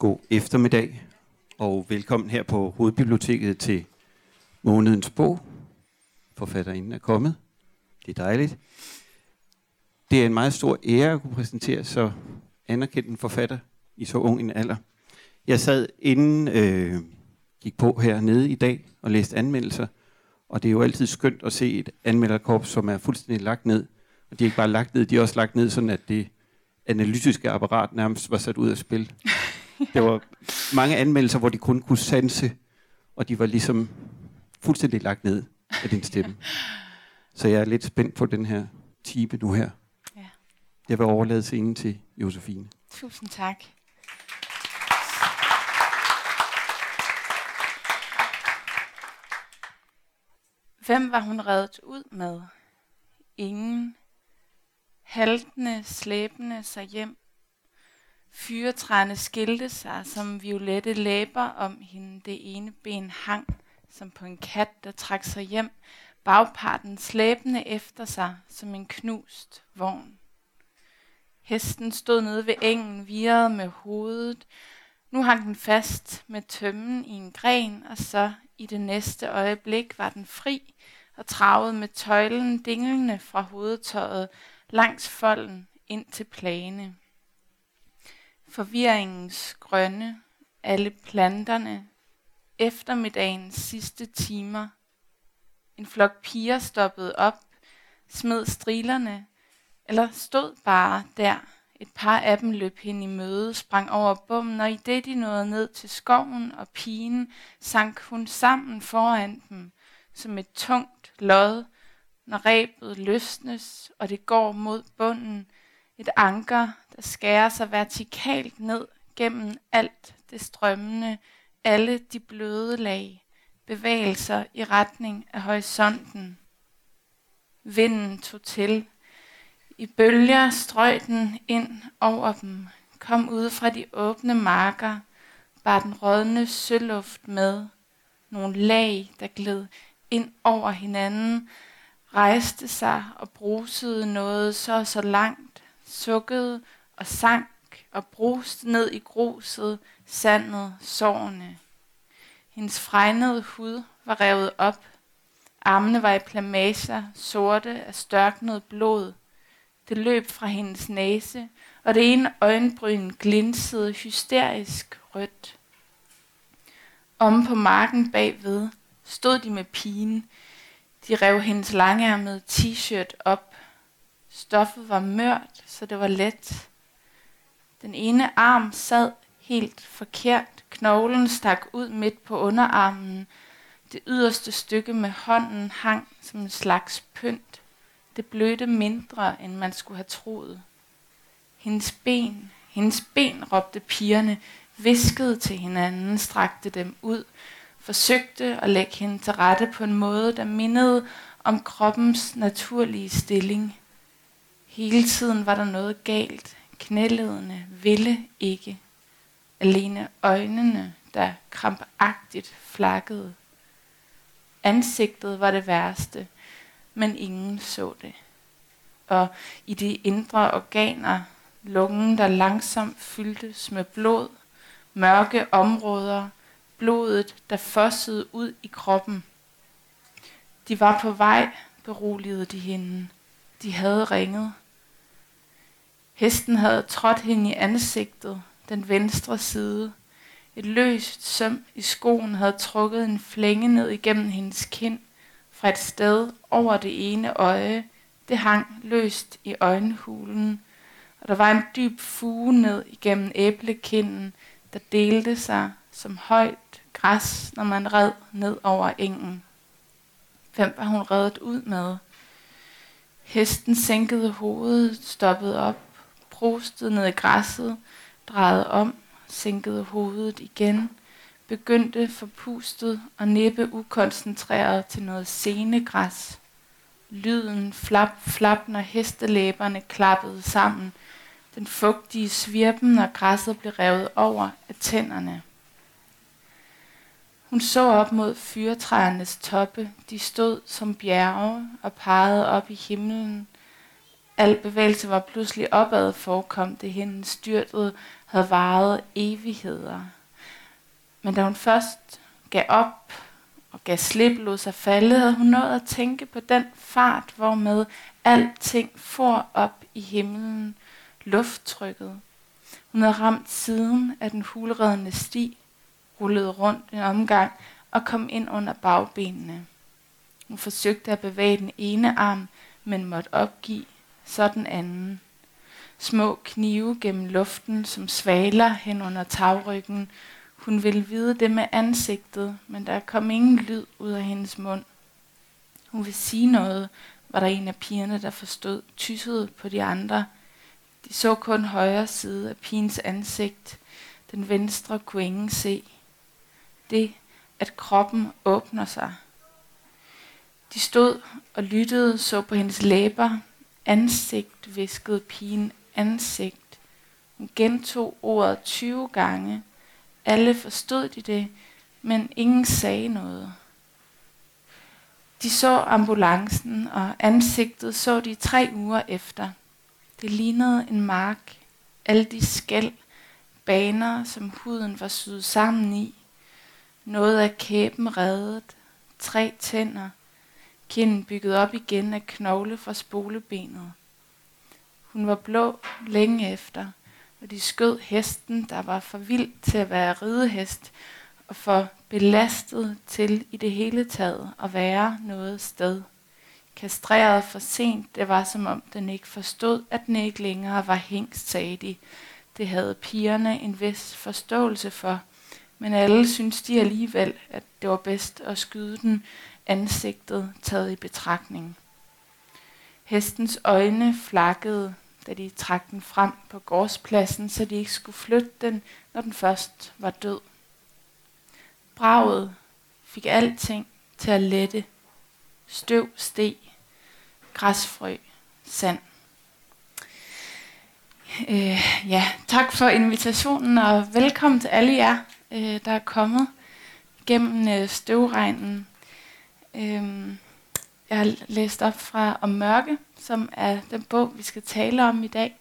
God eftermiddag, og velkommen her på Hovedbiblioteket til månedens bog. Forfatterinden er kommet. Det er dejligt. Det er en meget stor ære at kunne præsentere så anerkendt en forfatter i så ung en alder. Jeg sad inden øh, gik på hernede i dag og læste anmeldelser, og det er jo altid skønt at se et anmelderkorps, som er fuldstændig lagt ned. Og de er ikke bare lagt ned, de er også lagt ned, sådan at det analytiske apparat nærmest var sat ud af spil. Der var mange anmeldelser, hvor de kun kunne sanse, og de var ligesom fuldstændig lagt ned af din stemme. Så jeg er lidt spændt på den her type nu her. Ja. Jeg vil overlade scenen til Josefine. Tusind tak. Hvem var hun reddet ud med? Ingen. Haltende, slæbende sig hjem. Fyretræerne skilte sig som violette læber om hende. Det ene ben hang som på en kat, der trak sig hjem. Bagparten slæbende efter sig som en knust vogn. Hesten stod nede ved engen, virret med hovedet. Nu hang den fast med tømmen i en gren, og så i det næste øjeblik var den fri og travede med tøjlen dinglende fra hovedtøjet langs folden ind til plane. Forvirringens grønne, alle planterne, eftermiddagens sidste timer. En flok piger stoppede op, smed strilerne, eller stod bare der. Et par af dem løb hen i møde, sprang over bommen, og i det de nåede ned til skoven og pigen, sank hun sammen foran dem, som et tungt lod, når rebet løsnes, og det går mod bunden, et anker, der skærer sig vertikalt ned gennem alt det strømmende, alle de bløde lag, bevægelser i retning af horisonten. Vinden tog til. I bølger strøg den ind over dem, kom ud fra de åbne marker, bar den rådne søluft med, nogle lag, der gled ind over hinanden, rejste sig og brusede noget så så langt, sukkede og sank og bruste ned i gruset, sandet, sårene. Hendes fregnede hud var revet op. Armene var i plamager, sorte af størknet blod. Det løb fra hendes næse, og det ene øjenbryn glinsede hysterisk rødt. Om på marken bagved stod de med pigen. De rev hendes langærmede t-shirt op. Stoffet var mørt, så det var let. Den ene arm sad helt forkert. Knoglen stak ud midt på underarmen. Det yderste stykke med hånden hang som en slags pynt. Det blødte mindre, end man skulle have troet. Hendes ben, hendes ben, råbte pigerne, viskede til hinanden, strakte dem ud, forsøgte at lægge hende til rette på en måde, der mindede om kroppens naturlige stilling. Hele tiden var der noget galt. Knæledene ville ikke. Alene øjnene, der krampagtigt flakkede. Ansigtet var det værste, men ingen så det. Og i de indre organer, lungen, der langsomt fyldtes med blod, mørke områder, blodet, der fossede ud i kroppen. De var på vej, beroligede de hende. De havde ringet. Hesten havde trådt hende i ansigtet, den venstre side. Et løst søm i skoen havde trukket en flænge ned igennem hendes kind fra et sted over det ene øje. Det hang løst i øjenhulen, og der var en dyb fuge ned igennem æblekinden, der delte sig som højt græs, når man red ned over engen. Hvem var hun reddet ud med? Hesten sænkede hovedet, stoppede op, prostede ned i græsset, drejede om, sænkede hovedet igen, begyndte forpustet og næppe ukoncentreret til noget senegræs. Lyden flap, flap, når hestelæberne klappede sammen. Den fugtige svirpen, når græsset blev revet over af tænderne. Hun så op mod fyretræernes toppe. De stod som bjerge og pegede op i himlen. Al bevægelse var pludselig opad, forekom det hende styrtet, havde varet evigheder. Men da hun først gav op og gav slip, lod sig falde, havde hun nået at tænke på den fart, hvormed alting for op i himlen, lufttrykket. Hun havde ramt siden af den hulredende sti, rullede rundt en omgang og kom ind under bagbenene. Hun forsøgte at bevæge den ene arm, men måtte opgive, så den anden. Små knive gennem luften som svaler hen under tagryggen. Hun ville vide det med ansigtet, men der kom ingen lyd ud af hendes mund. Hun vil sige noget, var der en af pigerne, der forstod, tyssede på de andre. De så kun højre side af pigens ansigt. Den venstre kunne ingen se. Det, at kroppen åbner sig. De stod og lyttede, så på hendes læber. Ansigt, viskede pigen ansigt. Hun gentog ordet 20 gange. Alle forstod de det, men ingen sagde noget. De så ambulancen, og ansigtet så de tre uger efter. Det lignede en mark. Alle de skæld, baner, som huden var syet sammen i. Noget af kæben reddet. Tre tænder. Kinden bygget op igen af knogle fra spolebenet. Hun var blå længe efter, og de skød hesten, der var for vild til at være ridehest, og for belastet til i det hele taget at være noget sted. Kastreret for sent, det var som om den ikke forstod, at den ikke længere var hængst, sagde de. Det havde pigerne en vis forståelse for, men alle syntes de alligevel, at det var bedst at skyde den ansigtet taget i betragtning. Hestens øjne flakkede, da de trak den frem på gårdspladsen, så de ikke skulle flytte den, når den først var død. Braget fik alting til at lette. Støv steg, græsfrø, sand. Øh, ja, tak for invitationen, og velkommen til alle jer, øh, der er kommet gennem øh, støvregnen. Øh, jeg har læst op fra Om Mørke, som er den bog, vi skal tale om i dag.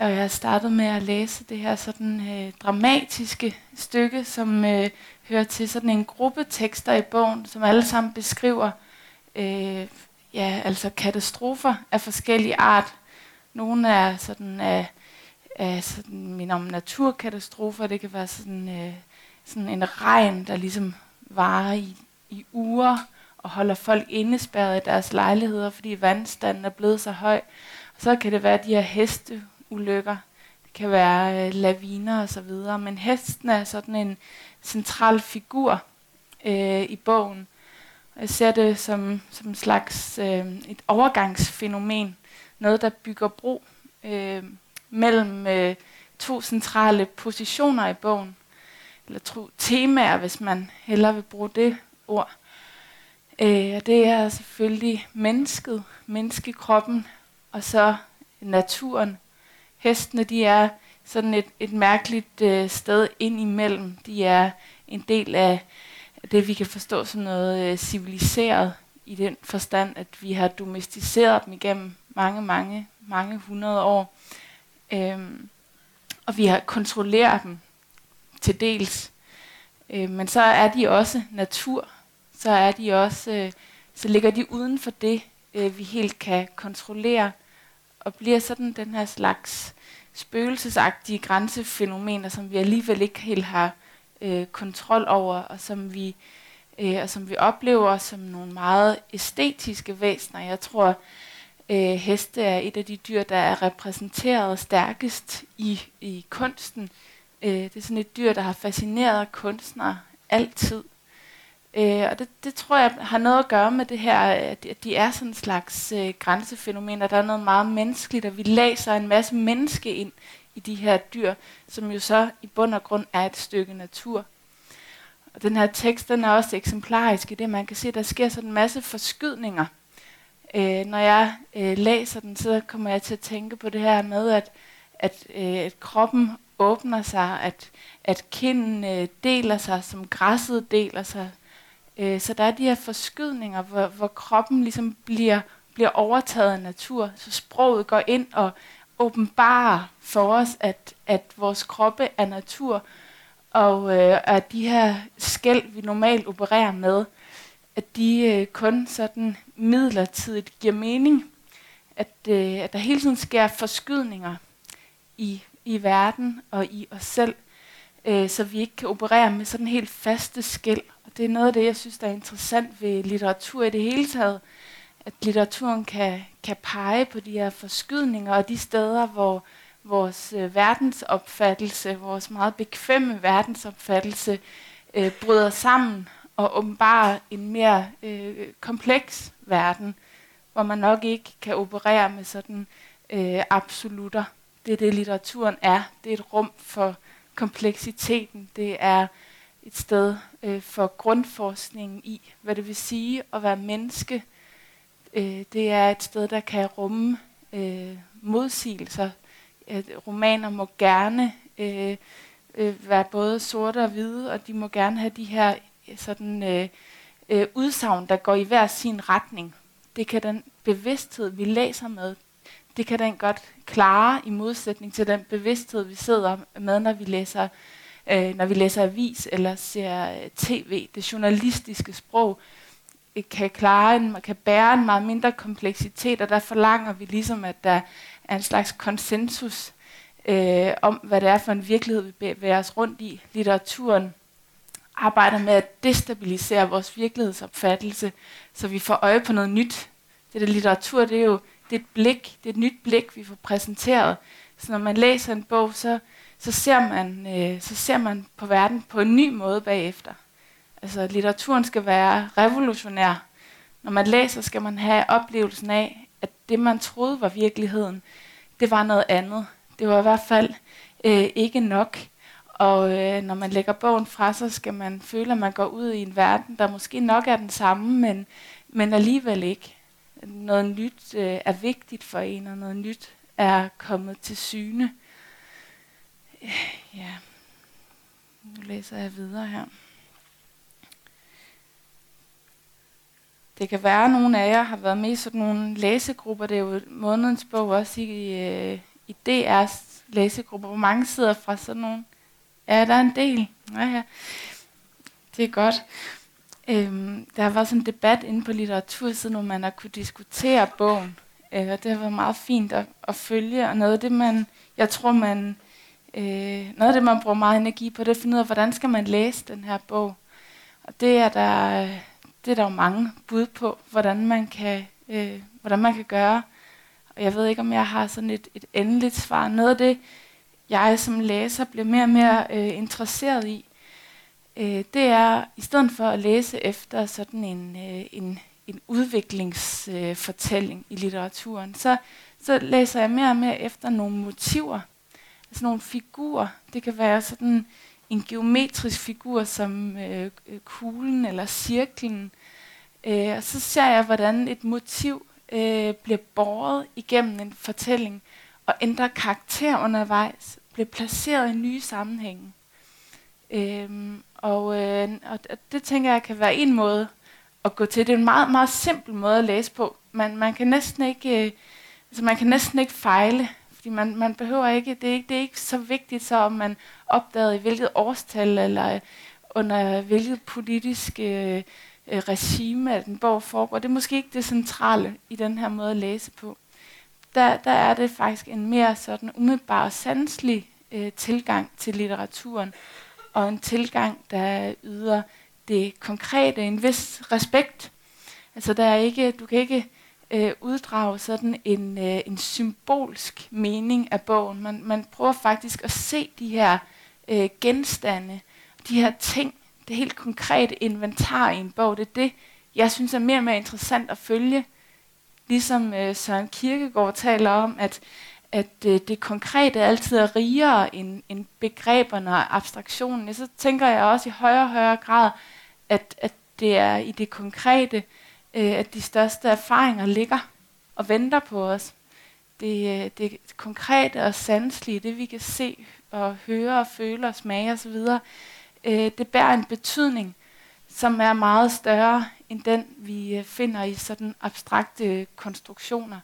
Og jeg har startet med at læse det her sådan øh, dramatiske stykke, som øh, hører til sådan en gruppe tekster i bogen, som alle sammen beskriver øh, ja, altså katastrofer af forskellige art. Nogle er sådan af, øh, af sådan, min om naturkatastrofer. Det kan være sådan, øh, sådan en regn, der ligesom varer i, i uger og holder folk indespærret i deres lejligheder, fordi vandstanden er blevet så høj. Og så kan det være de her hesteulykker. Det kan være øh, laviner og så videre. Men hesten er sådan en central figur øh, i bogen. Jeg ser det som, som en slags øh, et overgangsfænomen. Noget, der bygger bro øh, mellem øh, to centrale positioner i bogen. Eller to temaer, hvis man hellere vil bruge det ord. Øh, og det er selvfølgelig mennesket, menneskekroppen, og så naturen. Hestene, de er sådan et, et mærkeligt øh, sted ind imellem. De er en del af det, vi kan forstå som noget øh, civiliseret i den forstand, at vi har domesticeret dem igennem mange, mange, mange hundrede år. Øhm, og vi har kontrolleret dem til dels. Øh, men så er de også natur, så er de også, øh, så ligger de uden for det, øh, vi helt kan kontrollere, og bliver sådan den her slags spøgelsesagtige grænsefænomener, som vi alligevel ikke helt har øh, kontrol over, og som vi øh, og som vi oplever som nogle meget æstetiske væsener. Jeg tror, øh, heste er et af de dyr, der er repræsenteret stærkest i, i kunsten. Øh, Øh, det er sådan et dyr, der har fascineret kunstnere altid. Øh, og det, det tror jeg har noget at gøre med det her, at de er sådan en slags øh, grænsefænomener. Der er noget meget menneskeligt, og vi læser en masse menneske ind i de her dyr, som jo så i bund og grund er et stykke natur. Og den her tekst, den er også eksemplarisk i det, man kan se, at der sker sådan en masse forskydninger. Øh, når jeg øh, læser den, så kommer jeg til at tænke på det her med, at, at, øh, at kroppen åbner sig, at, at kinden øh, deler sig, som græsset deler sig, Øh, så der er de her forskydninger, hvor, hvor kroppen ligesom bliver bliver overtaget af natur. Så sproget går ind og åbenbarer for os, at, at vores kroppe er natur, og øh, at de her skæld, vi normalt opererer med, at de øh, kun sådan midlertidigt giver mening. At, øh, at der hele tiden sker forskydninger i, i verden og i os selv, øh, så vi ikke kan operere med sådan helt faste skæld. Og det er noget af det, jeg synes, der er interessant ved litteratur i det hele taget, at litteraturen kan, kan pege på de her forskydninger og de steder, hvor vores øh, verdensopfattelse, vores meget bekvemme verdensopfattelse, øh, bryder sammen og åbenbarer en mere øh, kompleks verden, hvor man nok ikke kan operere med sådan øh, absolutter. Det er det, litteraturen er. Det er et rum for kompleksiteten. Det er et sted øh, for grundforskningen i, hvad det vil sige at være menneske. Øh, det er et sted, der kan rumme øh, modsigelser. At romaner må gerne øh, øh, være både sorte og hvide, og de må gerne have de her øh, sådan øh, øh, udsagn, der går i hver sin retning. Det kan den bevidsthed, vi læser med, det kan den godt klare i modsætning til den bevidsthed, vi sidder med, når vi læser, øh, når vi læser avis eller ser øh, tv. Det journalistiske sprog øh, kan klare en, kan bære en meget mindre kompleksitet, og der forlanger vi ligesom, at der er en slags konsensus øh, om, hvad det er for en virkelighed, vi bevæger os rundt i. Litteraturen arbejder med at destabilisere vores virkelighedsopfattelse, så vi får øje på noget nyt. Det der litteratur, det er jo det er et blik, det er et nyt blik, vi får præsenteret. Så når man læser en bog, så, så, ser, man, øh, så ser man på verden på en ny måde bagefter. Altså litteraturen skal være revolutionær. Når man læser, skal man have oplevelsen af, at det man troede var virkeligheden, det var noget andet. Det var i hvert fald øh, ikke nok. Og øh, når man lægger bogen fra sig, skal man føle, at man går ud i en verden, der måske nok er den samme, men, men alligevel ikke noget nyt øh, er vigtigt for en, og noget nyt er kommet til syne. Ja, nu læser jeg videre her. Det kan være, at nogle af jer har været med i sådan nogle læsegrupper. Det er jo månedens bog også i, øh, i DR's læsegrupper. Hvor mange sidder fra sådan nogle? Ja, der er en del. Ja, ja. Det er godt. Øhm, der har været sådan en debat inde på litteratursiden, hvor man har kunne diskutere bogen. Øh, og det har været meget fint at, at følge, og noget af det, man, jeg tror, man, øh, noget af det, man bruger meget energi på, det er at finde ud af, hvordan skal man læse den her bog. Og det er der, det er der jo mange bud på, hvordan man kan, øh, hvordan man kan gøre. Og jeg ved ikke, om jeg har sådan et, et endeligt svar. Noget af det, jeg som læser bliver mere og mere øh, interesseret i, øh, det er, i stedet for at læse efter sådan en, øh, en, en udviklingsfortælling øh, i litteraturen, så, så læser jeg mere og mere efter nogle motiver, altså nogle figurer. Det kan være sådan en geometrisk figur som øh, kuglen eller cirklen. Øh, og så ser jeg, hvordan et motiv øh, bliver båret igennem en fortælling og ændrer karakter undervejs, bliver placeret i nye sammenhænge. Øhm, og, øh, og det tænker jeg kan være en måde at gå til. Det er en meget, meget simpel måde at læse på. Man, man kan næsten ikke, øh, altså man kan næsten ikke fejle, fordi man, man behøver ikke, det er ikke, det er ikke så vigtigt så, om man opdagede i hvilket årstal eller øh, under hvilket politisk øh, øh regime, at den bog foregår. Det er måske ikke det centrale i den her måde at læse på. Der, der er det faktisk en mere sådan umiddelbar og sanselig øh, tilgang til litteraturen, og en tilgang, der yder det konkrete en vis respekt. Altså der er ikke, du kan ikke øh, uddrage sådan en, øh, en symbolsk mening af bogen. Man, man prøver faktisk at se de her øh, genstande, de her ting, det helt konkrete inventar i en bog. Det er det, jeg synes er mere og mere interessant at følge. Ligesom øh, Søren Kierkegaard taler om, at at øh, det konkrete altid er rigere end, end begreberne og abstraktionen, så tænker jeg også i højere og højere grad, at, at det er i det konkrete, øh, at de største erfaringer ligger og venter på os. Det, øh, det konkrete og sanselige, det vi kan se og høre og føle og smage osv., øh, det bærer en betydning, som er meget større end den, vi øh, finder i sådan abstrakte konstruktioner.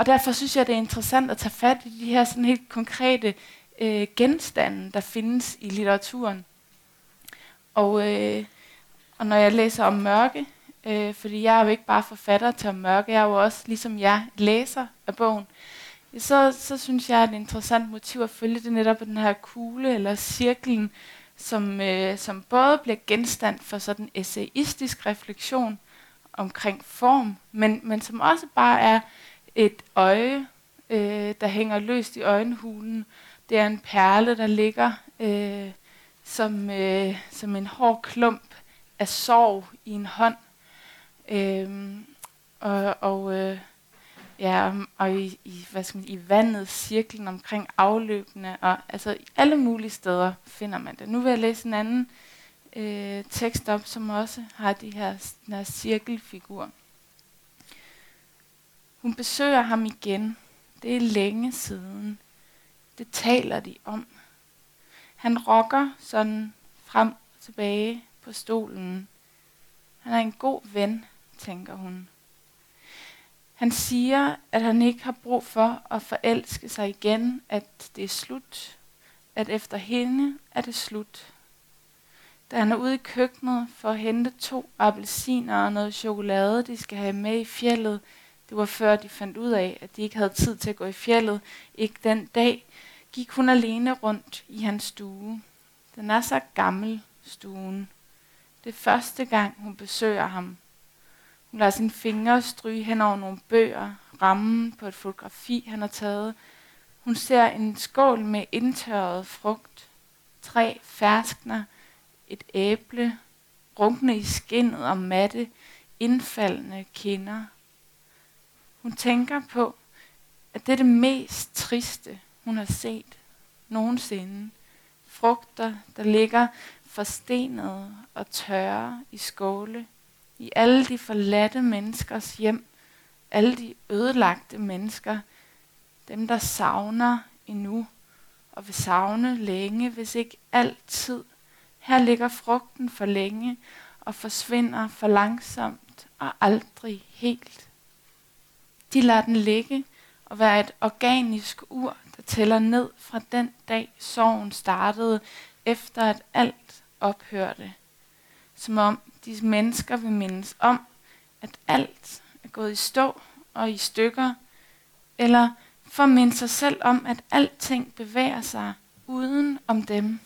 Og derfor synes jeg, det er interessant at tage fat i de her sådan helt konkrete øh, genstande, der findes i litteraturen. Og, øh, og når jeg læser om mørke, øh, fordi jeg er jo ikke bare forfatter til om mørke, jeg er jo også, ligesom jeg, læser af bogen, så, så synes jeg, at det er et interessant motiv at følge det netop den her kugle eller cirklen, som, øh, som både bliver genstand for sådan essayistisk refleksion omkring form, men, men som også bare er et øje, øh, der hænger løst i øjenhulen. Det er en perle, der ligger øh, som, øh, som en hård klump af sorg i en hånd. Øh, og og øh, ja, og i, i, hvad skal man, i vandet, cirklen omkring afløbene, og altså alle mulige steder finder man det. Nu vil jeg læse en anden øh, tekst op, som også har de her, den her cirkelfigur. Hun besøger ham igen. Det er længe siden. Det taler de om. Han rokker sådan frem og tilbage på stolen. Han er en god ven, tænker hun. Han siger, at han ikke har brug for at forelske sig igen, at det er slut, at efter hende er det slut. Da han er ude i køkkenet for at hente to appelsiner og noget chokolade, de skal have med i fjellet, det var før de fandt ud af, at de ikke havde tid til at gå i fjellet, ikke den dag, gik hun alene rundt i hans stue. Den er så gammel, stuen. Det er første gang, hun besøger ham. Hun lader sine fingre stryge hen over nogle bøger, rammen på et fotografi, han har taget. Hun ser en skål med indtørret frugt, tre ferskner, et æble, runkne i skinnet og matte, indfaldende kinder. Hun tænker på, at det er det mest triste, hun har set nogensinde. Frugter, der ligger forstenede og tørre i skåle, i alle de forladte menneskers hjem, alle de ødelagte mennesker, dem der savner endnu, og vil savne længe, hvis ikke altid. Her ligger frugten for længe og forsvinder for langsomt og aldrig helt. De lader den ligge og være et organisk ur, der tæller ned fra den dag sorgen startede, efter at alt ophørte. Som om disse mennesker vil mindes om, at alt er gået i stå og i stykker, eller for at minde sig selv om, at alting bevæger sig uden om dem.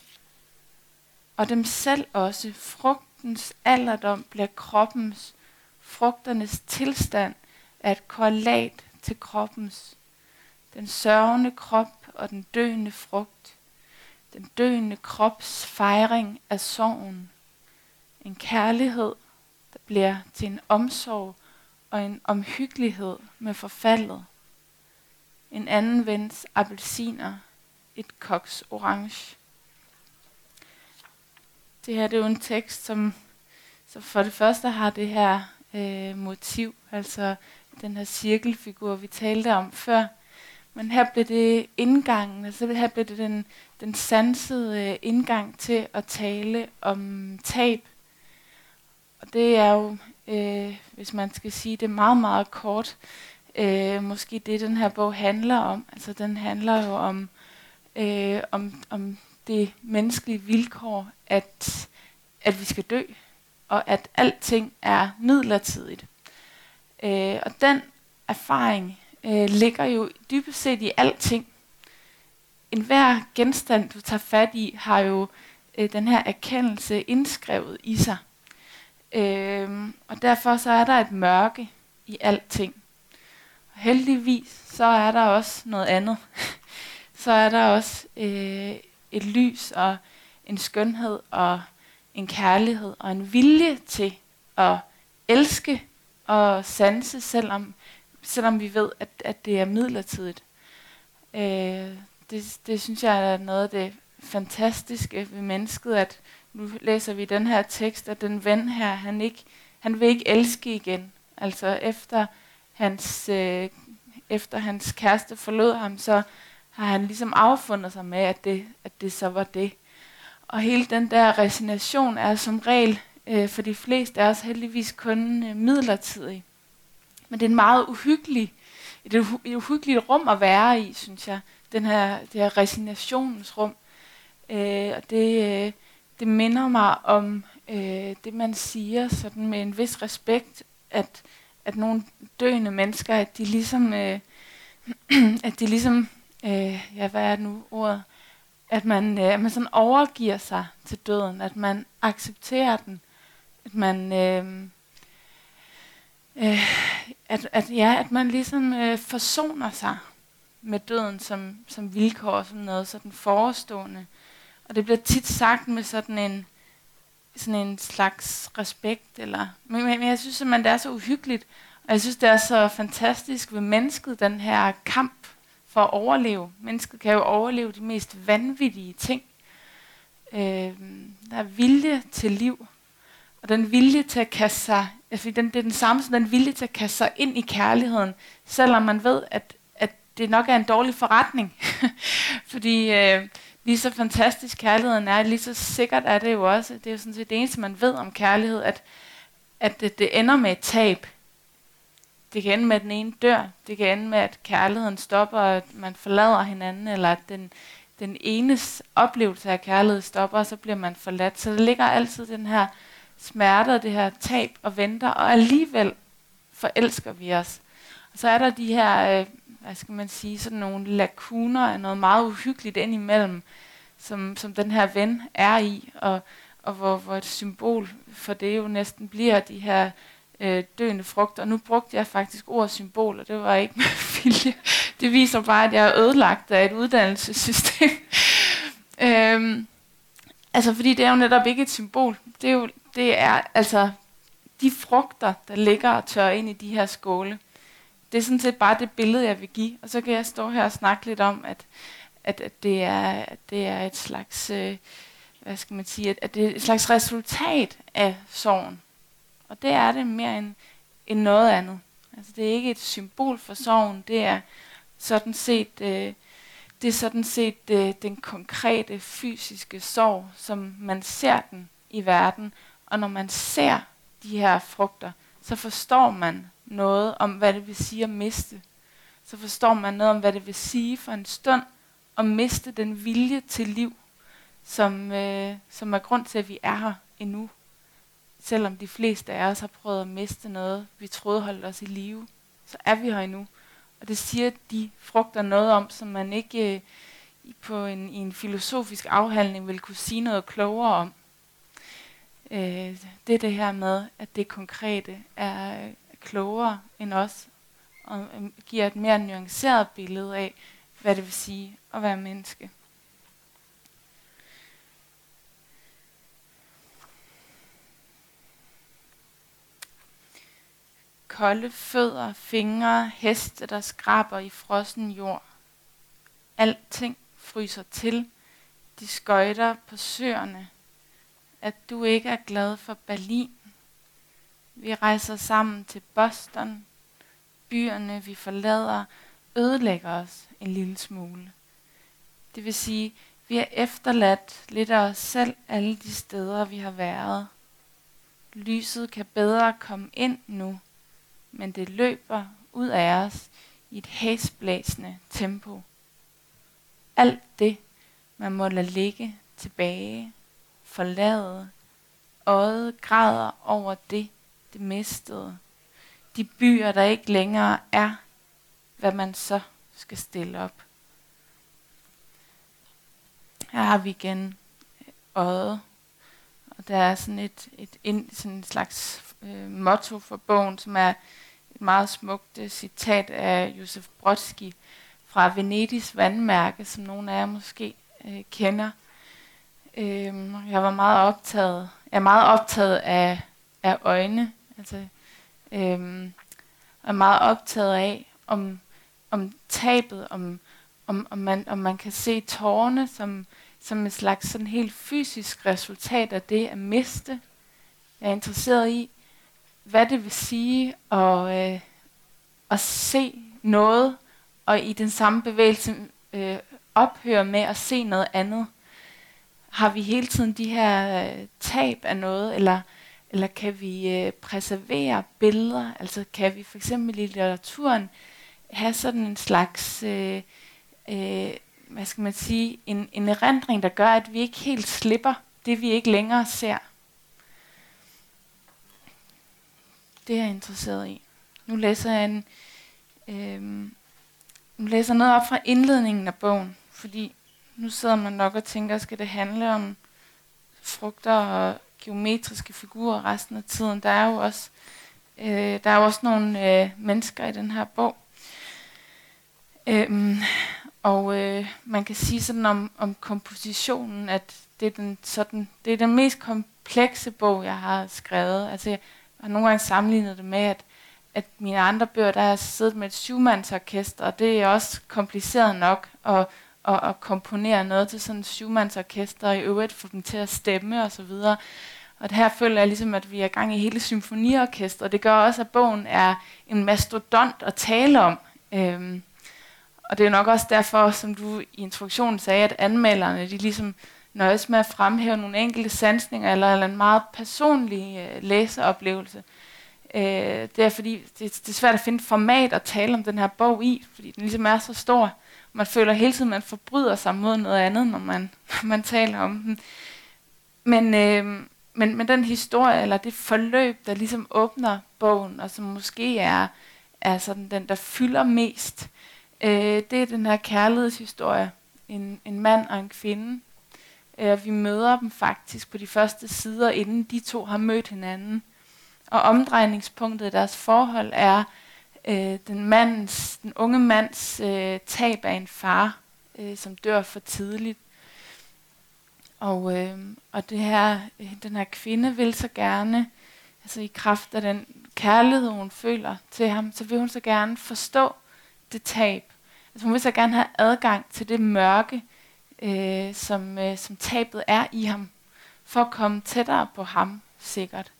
Og dem selv også. Frugtens alderdom bliver kroppens, frugternes tilstand er et korrelat til kroppens. Den sørgende krop og den døende frugt. Den døende krops fejring af sorgen. En kærlighed, der bliver til en omsorg og en omhyggelighed med forfaldet. En anden vens appelsiner, et koks orange. Det her det er jo en tekst, som, som for det første har det her øh, motiv, altså den her cirkelfigur, vi talte om før. Men her blev det indgangen, altså her blev det den, den sansede øh, indgang til at tale om tab. Og det er jo, øh, hvis man skal sige det meget, meget kort, øh, måske det, den her bog handler om. Altså den handler jo om, øh, om, om det menneskelige vilkår, at, at vi skal dø, og at alting er midlertidigt. Øh, og den erfaring øh, ligger jo dybest set i alting. En hver genstand, du tager fat i, har jo øh, den her erkendelse indskrevet i sig. Øh, og derfor så er der et mørke i alting. Og heldigvis så er der også noget andet. så er der også øh, et lys og en skønhed og en kærlighed og en vilje til at elske og sanse, selvom, selvom vi ved, at, at det er midlertidigt. Øh, det, det synes jeg er noget af det fantastiske ved mennesket, at nu læser vi den her tekst, at den ven her, han, ikke, han vil ikke elske igen. Altså efter hans, øh, efter hans kæreste forlod ham, så har han ligesom affundet sig med, at det, at det så var det. Og hele den der resignation er som regel øh, for de fleste er os heldigvis kun øh, midlertidig. Men det er en meget uhyggelig, et, et uhyggeligt rum at være i, synes jeg. Den her, det her resignationsrum. Øh, og det, øh, det minder mig om øh, det, man siger sådan med en vis respekt, at, at nogle døende mennesker, at de ligesom, øh, at de ligesom, øh, ja, hvad er nu ordet, at man, øh, at man sådan overgiver sig til døden, at man accepterer den, man, øh, øh, at, at, ja, at man ligesom øh, forsoner sig med døden som, som vilkår, som noget sådan forestående. Og det bliver tit sagt med sådan en, sådan en slags respekt, eller, men, men jeg synes simpelthen, det er så uhyggeligt, og jeg synes, det er så fantastisk ved mennesket, den her kamp for at overleve. Mennesket kan jo overleve de mest vanvittige ting. Øh, der er vilje til liv, og den vilje til at kaste sig, altså den, det er den samme som den vilje til at kaste sig ind i kærligheden, selvom man ved, at, at det nok er en dårlig forretning. Fordi øh, lige så fantastisk kærligheden er, lige så sikkert er det jo også, det er jo sådan set det eneste, man ved om kærlighed, at, at det, det ender med et tab. Det kan ende med, at den ene dør. Det kan ende med, at kærligheden stopper, og at man forlader hinanden, eller at den, den enes oplevelse af kærlighed stopper, og så bliver man forladt. Så der ligger altid den her smerte og det her tab og venter, og alligevel forelsker vi os. Og så er der de her, øh, hvad skal man sige, sådan nogle lakuner af noget meget uhyggeligt indimellem, som, som den her ven er i, og, og hvor, hvor et symbol for det jo næsten bliver de her øh, døende frugter. Nu brugte jeg faktisk ordet symbol, og det var ikke med vilje. Det viser bare, at jeg er ødelagt af et uddannelsessystem. øhm, altså, fordi det er jo netop ikke et symbol. Det er jo det er altså de frugter, der ligger og tør ind i de her skåle. Det er sådan set bare det billede, jeg vil give. Og så kan jeg stå her og snakke lidt om, at, at, at, det, er, at det er et slags, øh, hvad skal man sige, at, at det er et slags resultat af sorgen. Og det er det mere end, end noget andet. Altså det er ikke et symbol for sorgen, det er sådan set, øh, det er sådan set øh, den konkrete fysiske sorg, som man ser den i verden, og når man ser de her frugter, så forstår man noget om, hvad det vil sige at miste. Så forstår man noget om, hvad det vil sige for en stund at miste den vilje til liv, som, øh, som er grund til, at vi er her endnu. Selvom de fleste af os har prøvet at miste noget, vi troede holdt os i live, så er vi her endnu. Og det siger de frugter noget om, som man ikke øh, på en, i en filosofisk afhandling vil kunne sige noget klogere om øh, det er det her med, at det konkrete er øh, klogere end os, og øh, giver et mere nuanceret billede af, hvad det vil sige at være menneske. Kolde fødder, fingre, heste, der skraber i frossen jord. Alting fryser til. De skøjter på søerne at du ikke er glad for Berlin. Vi rejser sammen til Boston. Byerne, vi forlader, ødelægger os en lille smule. Det vil sige, vi har efterladt lidt af os selv alle de steder, vi har været. Lyset kan bedre komme ind nu, men det løber ud af os i et hæsblæsende tempo. Alt det, man må lade ligge tilbage forlade. Øjet græder over det, det mistede. De byer, der ikke længere er, hvad man så skal stille op. Her har vi igen øjet, og der er sådan et, et, et sådan en slags øh, motto for bogen, som er meget smukt øh, citat af Josef Brodsky fra Venedigs vandmærke, som nogle af jer måske øh, kender. Øhm, jeg var meget optaget. Jeg er meget optaget af, af øjne. Altså, øhm, jeg er meget optaget af, om, om tabet, om, om, om, man, om man kan se tårne som, som et slags sådan helt fysisk resultat af det at miste. Jeg er interesseret i, hvad det vil sige at, øh, at se noget, og i den samme bevægelse øh, ophøre med at se noget andet har vi hele tiden de her øh, tab af noget, eller Eller kan vi øh, preservere billeder? Altså kan vi for eksempel i litteraturen have sådan en slags, øh, øh, hvad skal man sige, en, en erindring, der gør, at vi ikke helt slipper det, vi ikke længere ser? Det er jeg interesseret i. Nu læser jeg en, øh, nu læser noget op fra indledningen af bogen, fordi nu sidder man nok og tænker, skal det handle om frugter og geometriske figurer resten af tiden. Der er jo også, øh, der er jo også nogle øh, mennesker i den her bog. Øhm, og øh, man kan sige sådan om, om kompositionen, at det er, den, sådan, det er den mest komplekse bog, jeg har skrevet. Altså, jeg har nogle gange sammenlignet det med, at, at mine andre bøger, der har jeg siddet med et syvmandsorkester, og det er også kompliceret nok at, at, at komponere noget til sådan et syvmandsorkester, og i øvrigt få dem til at stemme og så videre. Og det her føler jeg ligesom, at vi er gang i hele symfoniorkester, og Det gør også, at bogen er en mastodont at tale om. Øhm, og det er nok også derfor, som du i introduktionen sagde, at anmelderne de ligesom nøjes med at fremhæve nogle enkelte sansninger eller, eller en meget personlig øh, læseoplevelse. Øh, det er fordi, det, det er svært at finde format at tale om den her bog i, fordi den ligesom er så stor. Man føler hele tiden, at man forbryder sig mod noget andet, når man, når man taler om den. Men, øh, men, men den historie, eller det forløb, der ligesom åbner bogen, og som måske er, er sådan den, der fylder mest, øh, det er den her kærlighedshistorie. En, en mand og en kvinde. Øh, vi møder dem faktisk på de første sider, inden de to har mødt hinanden. Og omdrejningspunktet i deres forhold er øh, den, mands, den unge mands øh, tab af en far, øh, som dør for tidligt. Og, øh, og det her, øh, den her kvinde vil så gerne, altså i kraft af den kærlighed, hun føler til ham, så vil hun så gerne forstå det tab. Altså hun vil så gerne have adgang til det mørke, øh, som, øh, som tabet er i ham, for at komme tættere på ham sikkert.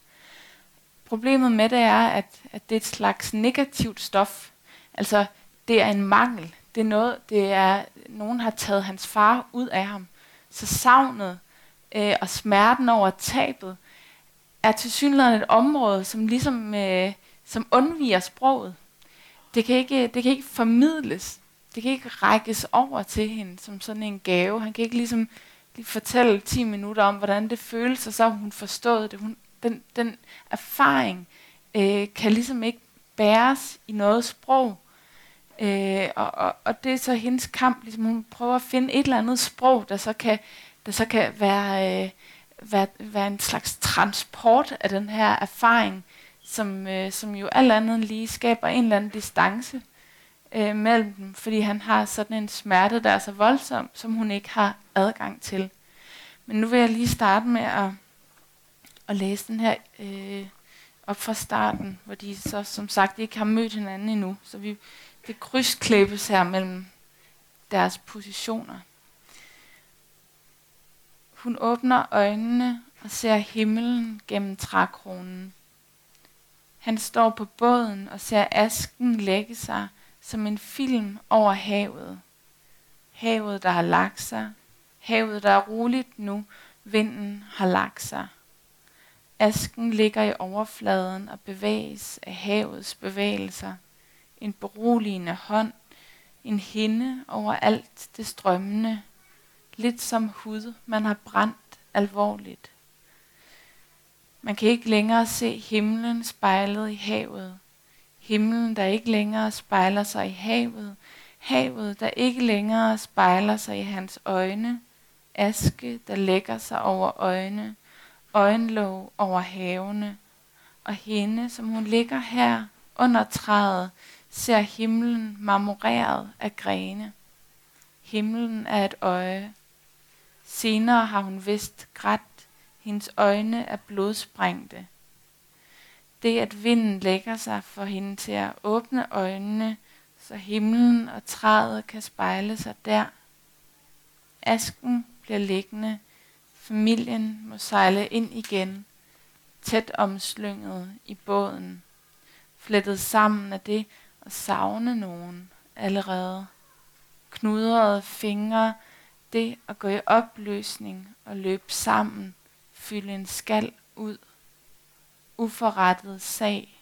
Problemet med det er, at, at det er et slags negativt stof. Altså, det er en mangel. Det er noget, det er, nogen har taget hans far ud af ham. Så savnet øh, og smerten over tabet er til synligheden et område, som ligesom øh, som undviger sproget. Det kan, ikke, det kan ikke formidles. Det kan ikke rækkes over til hende som sådan en gave. Han kan ikke ligesom lige fortælle 10 minutter om, hvordan det føles, og så har hun forstået det. Hun, den, den erfaring øh, kan ligesom ikke bæres i noget sprog. Øh, og, og, og det er så hendes kamp, ligesom hun prøver at finde et eller andet sprog, der så kan, der så kan være, øh, være, være en slags transport af den her erfaring, som, øh, som jo alt andet lige skaber en eller anden distance øh, mellem dem, fordi han har sådan en smerte, der er så voldsom, som hun ikke har adgang til. Men nu vil jeg lige starte med at, at læse den her øh, op fra starten, hvor de så som sagt ikke har mødt hinanden endnu. Så vi, det krydsklæbes her mellem deres positioner. Hun åbner øjnene og ser himlen gennem trækronen. Han står på båden og ser asken lægge sig som en film over havet. Havet, der har lagt sig. Havet, der er roligt nu. Vinden har lagt sig. Asken ligger i overfladen og bevæges af havets bevægelser. En beroligende hånd. En hinde over alt det strømmende. Lidt som hud, man har brændt alvorligt. Man kan ikke længere se himlen spejlet i havet. Himlen, der ikke længere spejler sig i havet. Havet, der ikke længere spejler sig i hans øjne. Aske, der lægger sig over øjne. Øjenlåg over havene. Og hende, som hun ligger her under træet, ser himlen marmoreret af grene. Himlen er et øje. Senere har hun vist grædt. Hendes øjne er blodsprængte. Det, at vinden lægger sig får hende til at åbne øjnene, så himlen og træet kan spejle sig der. Asken bliver liggende. Familien må sejle ind igen, tæt omslynget i båden, flettet sammen af det at savne nogen allerede. Knudrede fingre, det at gå i opløsning og løbe sammen, fylde en skal ud uforrettet sag.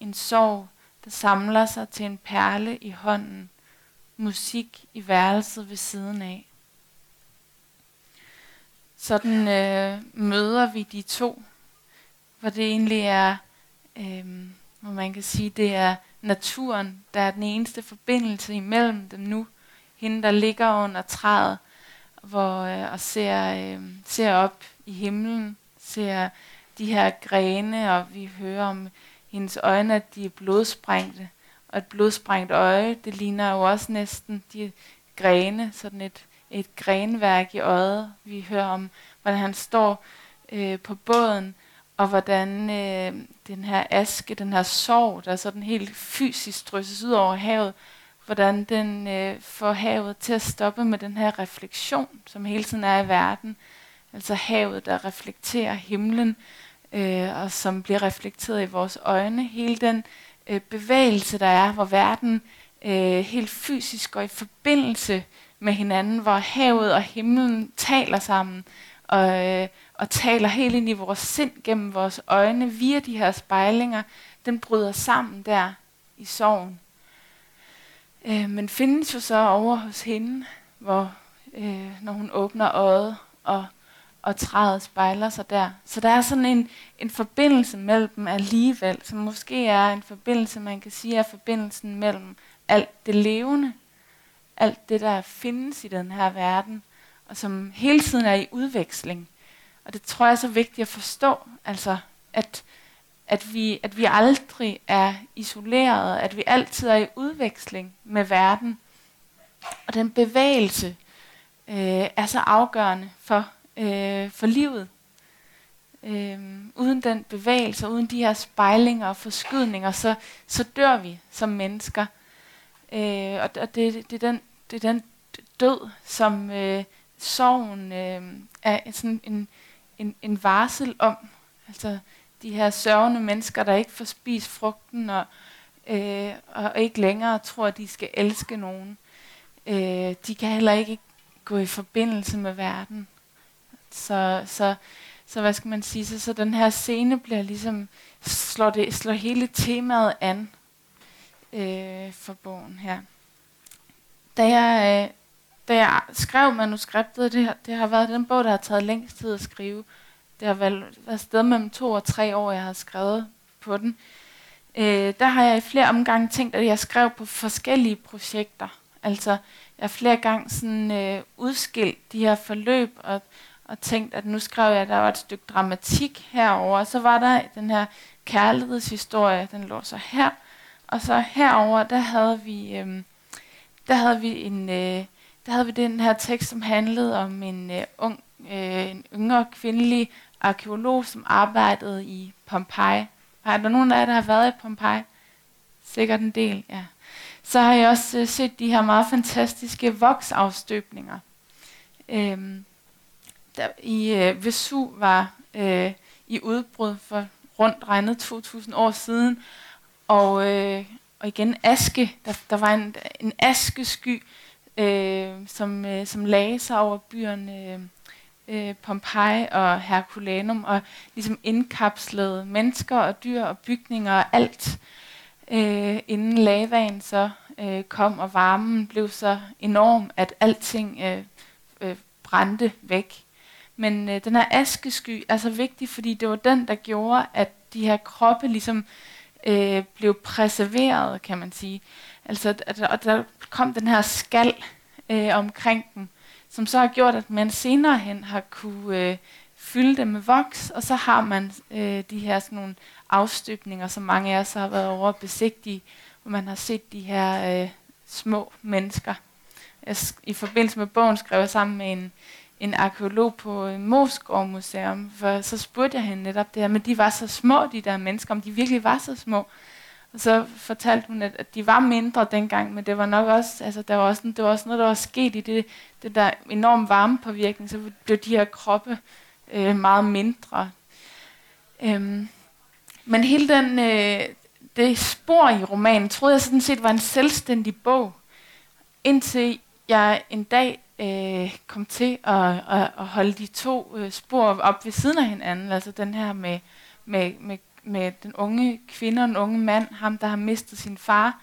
En sorg, der samler sig til en perle i hånden. Musik i værelset ved siden af. Sådan øh, møder vi de to, hvor det egentlig er, øh, hvor man kan sige, det er naturen, der er den eneste forbindelse imellem dem nu. Hende, der ligger under træet hvor, øh, og ser, øh, ser op i himlen, ser de her grene, og vi hører om hendes øjne, at de er blodsprængte. Og et blodsprængt øje, det ligner jo også næsten de grene, sådan et, et grenværk i øjet. Vi hører om, hvordan han står øh, på båden, og hvordan øh, den her aske, den her sorg, der sådan helt fysisk drysses ud over havet, hvordan den øh, får havet til at stoppe med den her refleksion, som hele tiden er i verden. Altså havet, der reflekterer himlen, øh, og som bliver reflekteret i vores øjne. Hele den øh, bevægelse, der er, hvor verden øh, helt fysisk går i forbindelse med hinanden, hvor havet og himlen taler sammen, og, øh, og taler helt ind i vores sind gennem vores øjne via de her spejlinger, den bryder sammen der i sorgen. Øh, men findes jo så over hos hende, hvor øh, når hun åbner øjet, og, og træet spejler sig der. Så der er sådan en, en forbindelse mellem dem alligevel, som måske er en forbindelse, man kan sige, er forbindelsen mellem alt det levende, alt det, der findes i den her verden, og som hele tiden er i udveksling. Og det tror jeg er så vigtigt at forstå, altså at at vi, at vi aldrig er isoleret, at vi altid er i udveksling med verden. Og den bevægelse øh, er så afgørende for, øh, for livet. Øh, uden den bevægelse, uden de her spejlinger og forskydninger, så, så dør vi som mennesker. Øh, og og det, det, er den, det er den død, som øh, sorgen øh, er sådan en, en, en varsel om. Altså, de her sørgende mennesker, der ikke får spist frugten og, øh, og ikke længere tror, at de skal elske nogen. Øh, de kan heller ikke gå i forbindelse med verden. Så, så, så hvad skal man sige, så, så den her scene bliver ligesom, slår, det, slår hele temaet an øh, for bogen her. Da jeg, øh, da jeg skrev manuskriptet, det, har, det har været den bog, der har taget længst tid at skrive, det har været et sted mellem to og tre år, jeg har skrevet på den. Øh, der har jeg i flere omgange tænkt, at jeg skrev på forskellige projekter. Altså, jeg har flere gange sådan, øh, udskilt de her forløb og, og tænkt, at nu skrev jeg, at der var et stykke dramatik herover. Så var der den her kærlighedshistorie, den lå så her. Og så herover der havde vi, øhm, der havde vi en, øh, der havde vi den her tekst, som handlede om en øh, ung, øh, en yngre kvindelig arkeolog, som arbejdede i Pompeji. Har der nogen af jer, der har været i Pompeji? Sikkert en del, ja. Så har jeg også øh, set de her meget fantastiske voksafstøbninger. Øhm, der i øh, Vesu var øh, i udbrud for rundt regnet 2000 år siden, og, øh, og igen aske, der, der var en, en askesky, øh, som, øh, som lagde sig over byerne øh, øh, Pompeji og Herculanum, og ligesom indkapslede mennesker og dyr og bygninger og alt, øh, inden lavaen så øh, kom, og varmen blev så enorm, at alting øh, øh, brændte væk. Men øh, den her askesky er så vigtig, fordi det var den, der gjorde, at de her kroppe ligesom øh, blev preserveret, kan man sige. Altså, at, at der kom den her skal øh, omkring dem, som så har gjort, at man senere hen har kunne øh, fylde dem med voks, og så har man øh, de her sådan nogle afstøbninger, som mange af os har været over besigtige, hvor man har set de her øh, små mennesker. Jeg, I forbindelse med bogen skrev jeg sammen med en, en arkeolog på øh, Moskov Museum, for så spurgte jeg hende netop det her, men de var så små, de der mennesker, om de virkelig var så små. Og så fortalte hun, at, at de var mindre dengang, men det var nok også, altså der var også, det var også noget, der var sket i det, det der enorm varmepåvirkning, så blev de her kroppe øh, meget mindre. Øhm, men hele den, øh, det spor i romanen, troede jeg sådan set var en selvstændig bog, indtil jeg en dag øh, kom til at, at, at holde de to øh, spor op ved siden af hinanden, altså den her med med, med, med den unge kvinde og den unge mand, ham der har mistet sin far.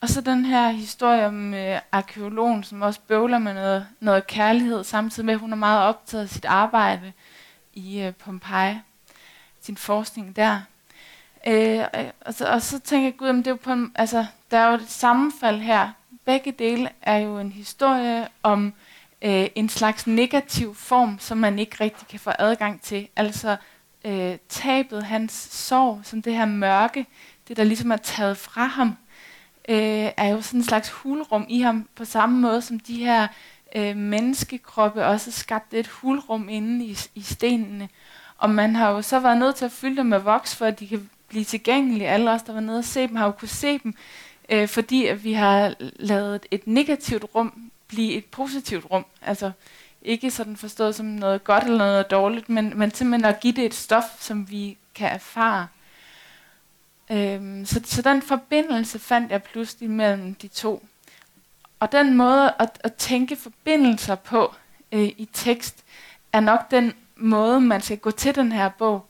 Og så den her historie om øh, arkeologen, som også bøvler med noget, noget kærlighed, samtidig med, at hun er meget optaget af sit arbejde i øh, Pompeji, sin forskning der. Øh, og, så, og så tænker jeg, gud, det er jo på en, altså, der er jo et sammenfald her. Begge dele er jo en historie om øh, en slags negativ form, som man ikke rigtig kan få adgang til. Altså øh, tabet, hans sorg, som det her mørke, det der ligesom er taget fra ham, øh, er jo sådan en slags hulrum i ham, på samme måde som de her øh, menneskekroppe også skabt et hulrum inde i, i stenene. Og man har jo så været nødt til at fylde dem med voks, for at de kan blive tilgængelige. Alle os, der var nede og se dem, har jo kunne se dem, øh, fordi at vi har lavet et negativt rum blive et positivt rum. Altså ikke sådan forstået som noget godt eller noget dårligt, men, men simpelthen at give det et stof, som vi kan erfare. Øhm, så, så den forbindelse fandt jeg pludselig mellem de to. Og den måde at, at tænke forbindelser på øh, i tekst, er nok den måde, man skal gå til den her bog.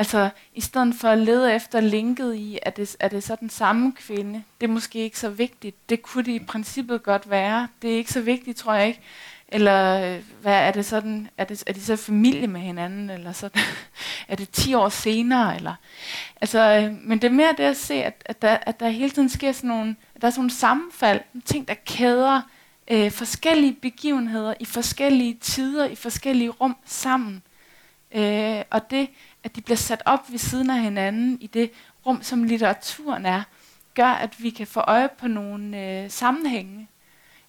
Altså, i stedet for at lede efter linket i, at det, er det så den samme kvinde, det er måske ikke så vigtigt. Det kunne det i princippet godt være. Det er ikke så vigtigt, tror jeg ikke. Eller øh, hvad er det sådan, er, det, er de så familie med hinanden, eller sådan, er det 10 år senere, eller, altså, øh, men det er mere det at se, at, at, der, at der hele tiden sker sådan nogle, at der er sådan nogle sammenfald, ting, der kæder øh, forskellige begivenheder i forskellige tider, i forskellige rum sammen. Øh, og det, at de bliver sat op ved siden af hinanden i det rum, som litteraturen er, gør, at vi kan få øje på nogle øh, sammenhænge.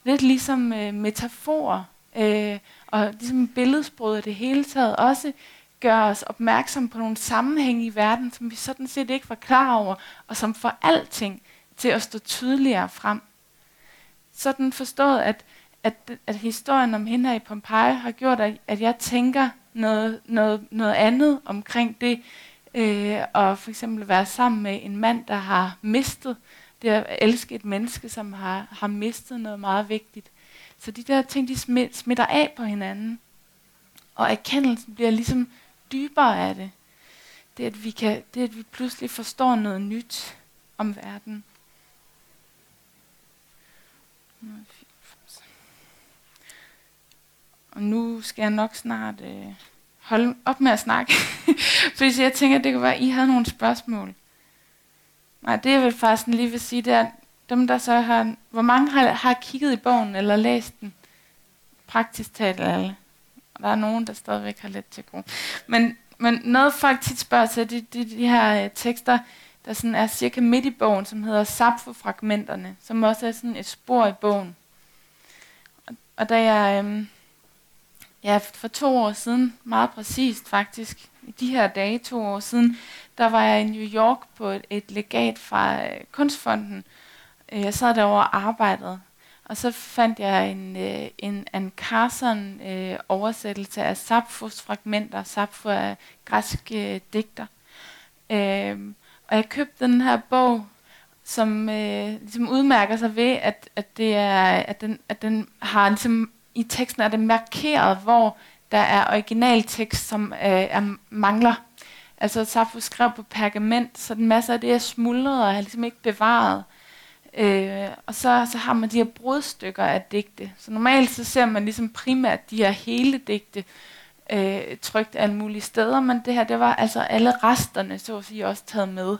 Lidt ligesom øh, metaforer øh, og ligesom billedsprog af det hele taget også gør os opmærksom på nogle sammenhænge i verden, som vi sådan set ikke var klar over, og som får alting til at stå tydeligere frem. Sådan forstået, at, at, at historien om hende her i Pompeji har gjort, at, at jeg tænker noget, noget, noget andet omkring det, øh, og for eksempel være sammen med en mand, der har mistet, det at elske et menneske, som har, har mistet noget meget vigtigt. Så de der ting, de smitter af på hinanden, og erkendelsen bliver ligesom dybere af det. Det at vi, kan, det, at vi pludselig forstår noget nyt om verden. Og nu skal jeg nok snart øh, holde op med at snakke. Fordi jeg tænker, at det kan være, at I havde nogle spørgsmål. Nej, det jeg vil faktisk lige vil sige, det er, dem der så har, hvor mange har, har kigget i bogen eller læst den? Praktisk talt alle. Og der er nogen, der stadigvæk har lidt til gode. Men, men noget folk tit spørger til, det, det de her øh, tekster, der sådan er cirka midt i bogen, som hedder Sapfo-fragmenterne, som også er sådan et spor i bogen. Og, og da jeg, Øh, ja, for to år siden, meget præcist faktisk, i de her dage, to år siden, der var jeg i New York på et, et legat fra øh, Kunstfonden. Øh, jeg sad derovre og arbejdede, og så fandt jeg en, øh, en en Carson øh, oversættelse af Sapphos fragmenter. Sapfo er græsk øh, digter. Øh, og jeg købte den her bog, som øh, ligesom udmærker sig ved, at, at, det er, at, den, at den har ligesom, i teksten er det markeret, hvor der er originaltekst, som øh, er, mangler. Altså Sappho skrev på pergament, så den masse af det er smuldret og er ligesom ikke bevaret. Øh, og så, så har man de her brudstykker af digte. Så normalt så ser man ligesom primært de her hele digte øh, trygt alle mulige steder, men det her, det var altså alle resterne, så at sige, også taget med.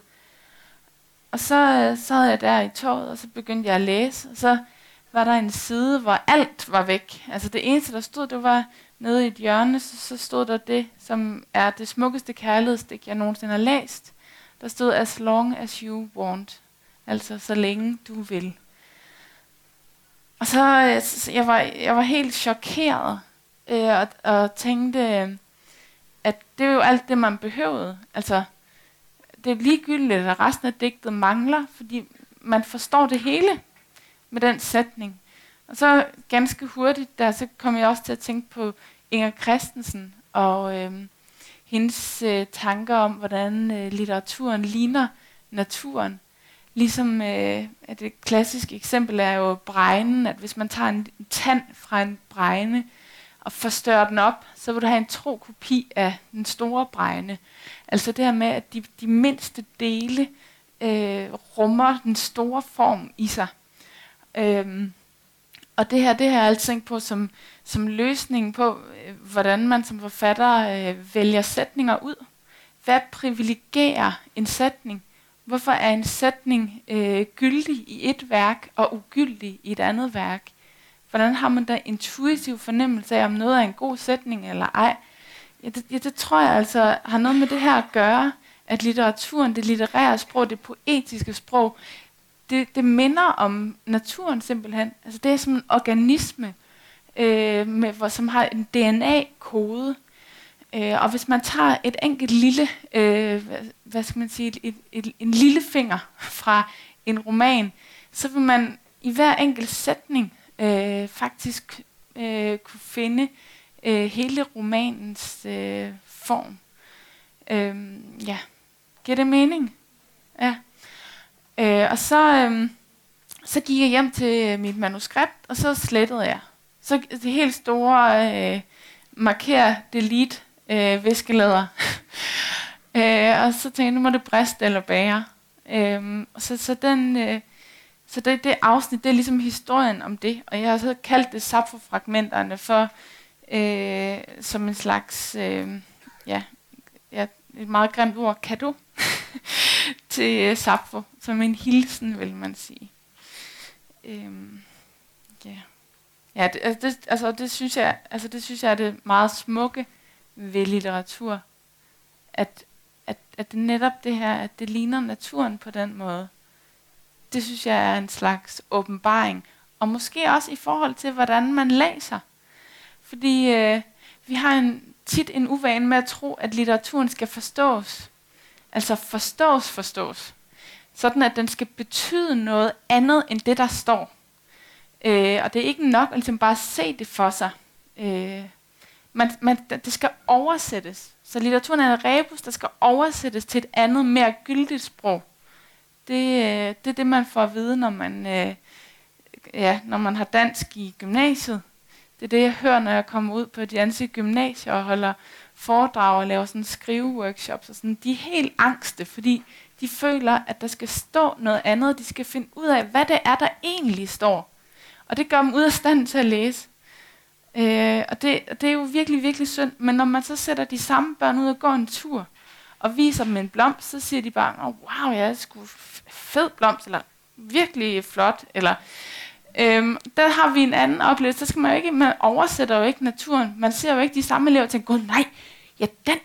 Og så øh, sad jeg der i toget, og så begyndte jeg at læse, og så var der en side, hvor alt var væk. Altså det eneste, der stod, det var nede i et hjørne, så, så stod der det, som er det smukkeste kærlighedsdigt, jeg nogensinde har læst. Der stod, as long as you want. Altså, så længe du vil. Og så, øh, jeg var, jeg var helt chokeret, øh, og, og tænkte, øh, at det er jo alt det, man behøvede. Altså, det er ligegyldigt, at resten af digtet mangler, fordi man forstår det hele med den sætning. Og så ganske hurtigt, der så kom jeg også til at tænke på Inger Christensen og øh, hendes øh, tanker om, hvordan øh, litteraturen ligner naturen. Ligesom øh, at det klassiske eksempel er jo bregnen, at hvis man tager en tand fra en bregne og forstørrer den op, så vil du have en tro kopi af den store bregne. Altså det her med, at de, de mindste dele øh, rummer den store form i sig. Øhm, og det her, det har jeg altid tænkt på som, som løsning på, øh, hvordan man som forfatter øh, vælger sætninger ud. Hvad privilegerer en sætning? Hvorfor er en sætning øh, gyldig i et værk og ugyldig i et andet værk? Hvordan har man da intuitiv fornemmelse af, om noget er en god sætning eller ej? Ja, det, ja, det tror jeg altså har noget med det her at gøre, at litteraturen, det litterære sprog, det poetiske sprog, det, det minder om naturen simpelthen. Altså det er som en organisme, øh, med, hvor, som har en DNA-kode. Øh, og hvis man tager et enkelt lille, øh, hvad, hvad skal man sige, et, et, et, en lille finger fra en roman, så vil man i hver enkelt sætning øh, faktisk øh, kunne finde øh, hele romanens øh, form. Øh, ja, giver det mening? Ja. Øh, og så, øh, så gik jeg hjem til mit manuskript, og så slettede jeg. Så det helt store øh, marker delete øh, viskelæder. øh, og så tænkte jeg, nu må det briste eller bære. Øh, så, så den... Øh, så det, det afsnit, det er ligesom historien om det, og jeg har så kaldt det Sappho-fragmenterne for øh, som en slags, øh, ja, ja, et meget grimt ord, kado til øh, Sappho, som en hilsen, vil man sige. Øhm, yeah. Ja, det, altså, det, altså, det synes jeg, altså det synes jeg er det meget smukke ved litteratur, at, at, at det netop det her, at det ligner naturen på den måde det synes jeg er en slags åbenbaring. Og måske også i forhold til, hvordan man læser. Fordi øh, vi har en, tit en uvane med at tro, at litteraturen skal forstås. Altså forstås, forstås. Sådan at den skal betyde noget andet end det, der står. Øh, og det er ikke nok at ligesom bare se det for sig. Øh, man, man, det skal oversættes. Så litteraturen er en rebus, der skal oversættes til et andet, mere gyldigt sprog. Det, øh, det er det, man får at vide, når man, øh, ja, når man har dansk i gymnasiet. Det er det, jeg hører, når jeg kommer ud på de danske gymnasier og holder foredrag og laver sådan skriveworkshops. Og sådan. De er helt angste, fordi de føler, at der skal stå noget andet. De skal finde ud af, hvad det er, der egentlig står. Og det gør dem ud af stand til at læse. Øh, og det, det er jo virkelig, virkelig synd. Men når man så sætter de samme børn ud og går en tur, og viser dem en blomst, så siger de bare, oh, wow, jeg er sgu fed blomst, eller virkelig flot, eller øhm, der har vi en anden oplevelse, der skal man jo ikke, man oversætter jo ikke naturen, man ser jo ikke de samme elever og tænker, gud nej, ja den,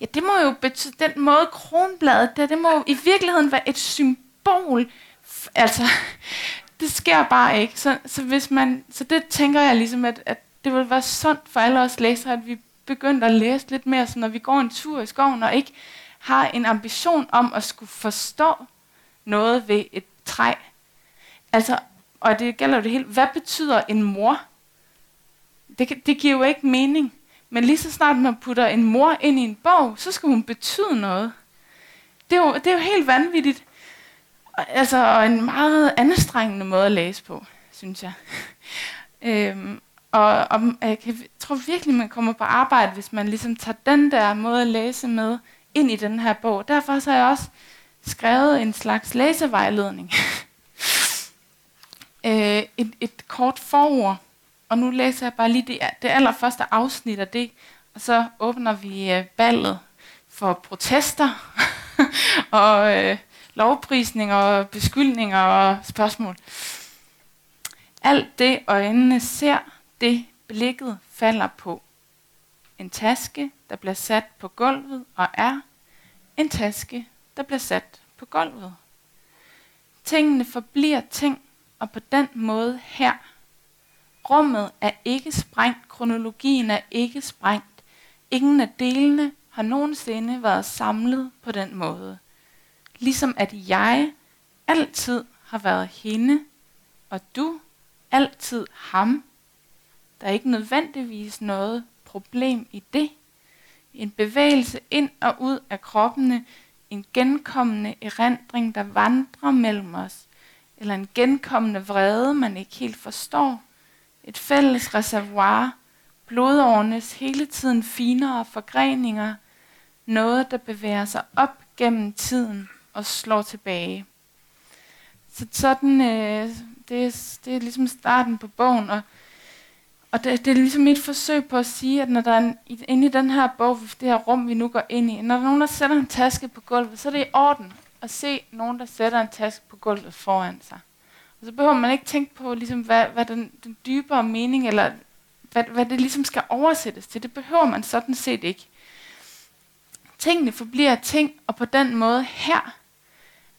ja det må jo betyde, den måde kronbladet, det, det må jo i virkeligheden være et symbol, altså, det sker bare ikke, så, så, hvis man, så det tænker jeg ligesom, at, at det vil være sundt for alle os læsere, at vi begyndte at læse lidt mere, så når vi går en tur i skoven, og ikke har en ambition om at skulle forstå noget ved et træ. Altså, og det gælder jo det hele. Hvad betyder en mor? Det, det giver jo ikke mening. Men lige så snart man putter en mor ind i en bog, så skal hun betyde noget. Det er jo, det er jo helt vanvittigt. Altså, og en meget anstrengende måde at læse på, synes jeg. øhm, og, og jeg tror virkelig, man kommer på arbejde, hvis man ligesom tager den der måde at læse med ind i den her bog. Derfor så har jeg også skrevet en slags læsevejledning. øh, et, et kort forord. Og nu læser jeg bare lige det, det allerførste afsnit af det, og så åbner vi øh, ballet for protester og øh, lovprisninger og beskyldninger og spørgsmål. Alt det øjnene ser, det blikket falder på. En taske, der bliver sat på gulvet og er en taske, der bliver sat på gulvet. Tingene forbliver ting, og på den måde her. Rummet er ikke sprængt, kronologien er ikke sprængt. Ingen af delene har nogensinde været samlet på den måde. Ligesom at jeg altid har været hende, og du altid ham. Der er ikke nødvendigvis noget problem i det. En bevægelse ind og ud af kroppene, en genkommende erindring, der vandrer mellem os, eller en genkommende vrede, man ikke helt forstår, et fælles reservoir, blodårenes hele tiden finere forgreninger, noget der bevæger sig op gennem tiden og slår tilbage. Så sådan, øh, det, er, det er ligesom starten på bogen, og, og det, det er ligesom et forsøg på at sige, at når der er en, inde i den her bog, det her rum, vi nu går ind i, når der er nogen, der sætter en taske på gulvet, så er det i orden at se nogen, der sætter en taske på gulvet foran sig. Og så behøver man ikke tænke på, ligesom, hvad, hvad den, den dybere mening, eller hvad, hvad det ligesom skal oversættes til. Det behøver man sådan set ikke. Tingene forbliver ting, og på den måde her.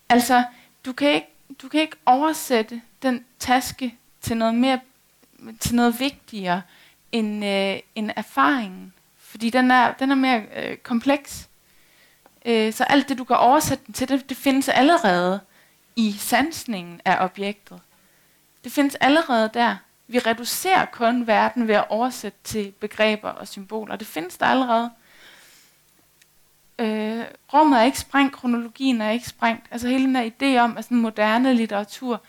Altså, du kan ikke, du kan ikke oversætte den taske til noget mere, til noget vigtigere end, øh, end erfaringen. Fordi den er, den er mere øh, kompleks. Øh, så alt det, du kan oversætte den til, det, det findes allerede i sansningen af objektet. Det findes allerede der. Vi reducerer kun verden ved at oversætte til begreber og symboler. Det findes der allerede. Øh, rummet er ikke sprængt, kronologien er ikke sprængt. Altså hele den her idé om, at sådan moderne litteratur,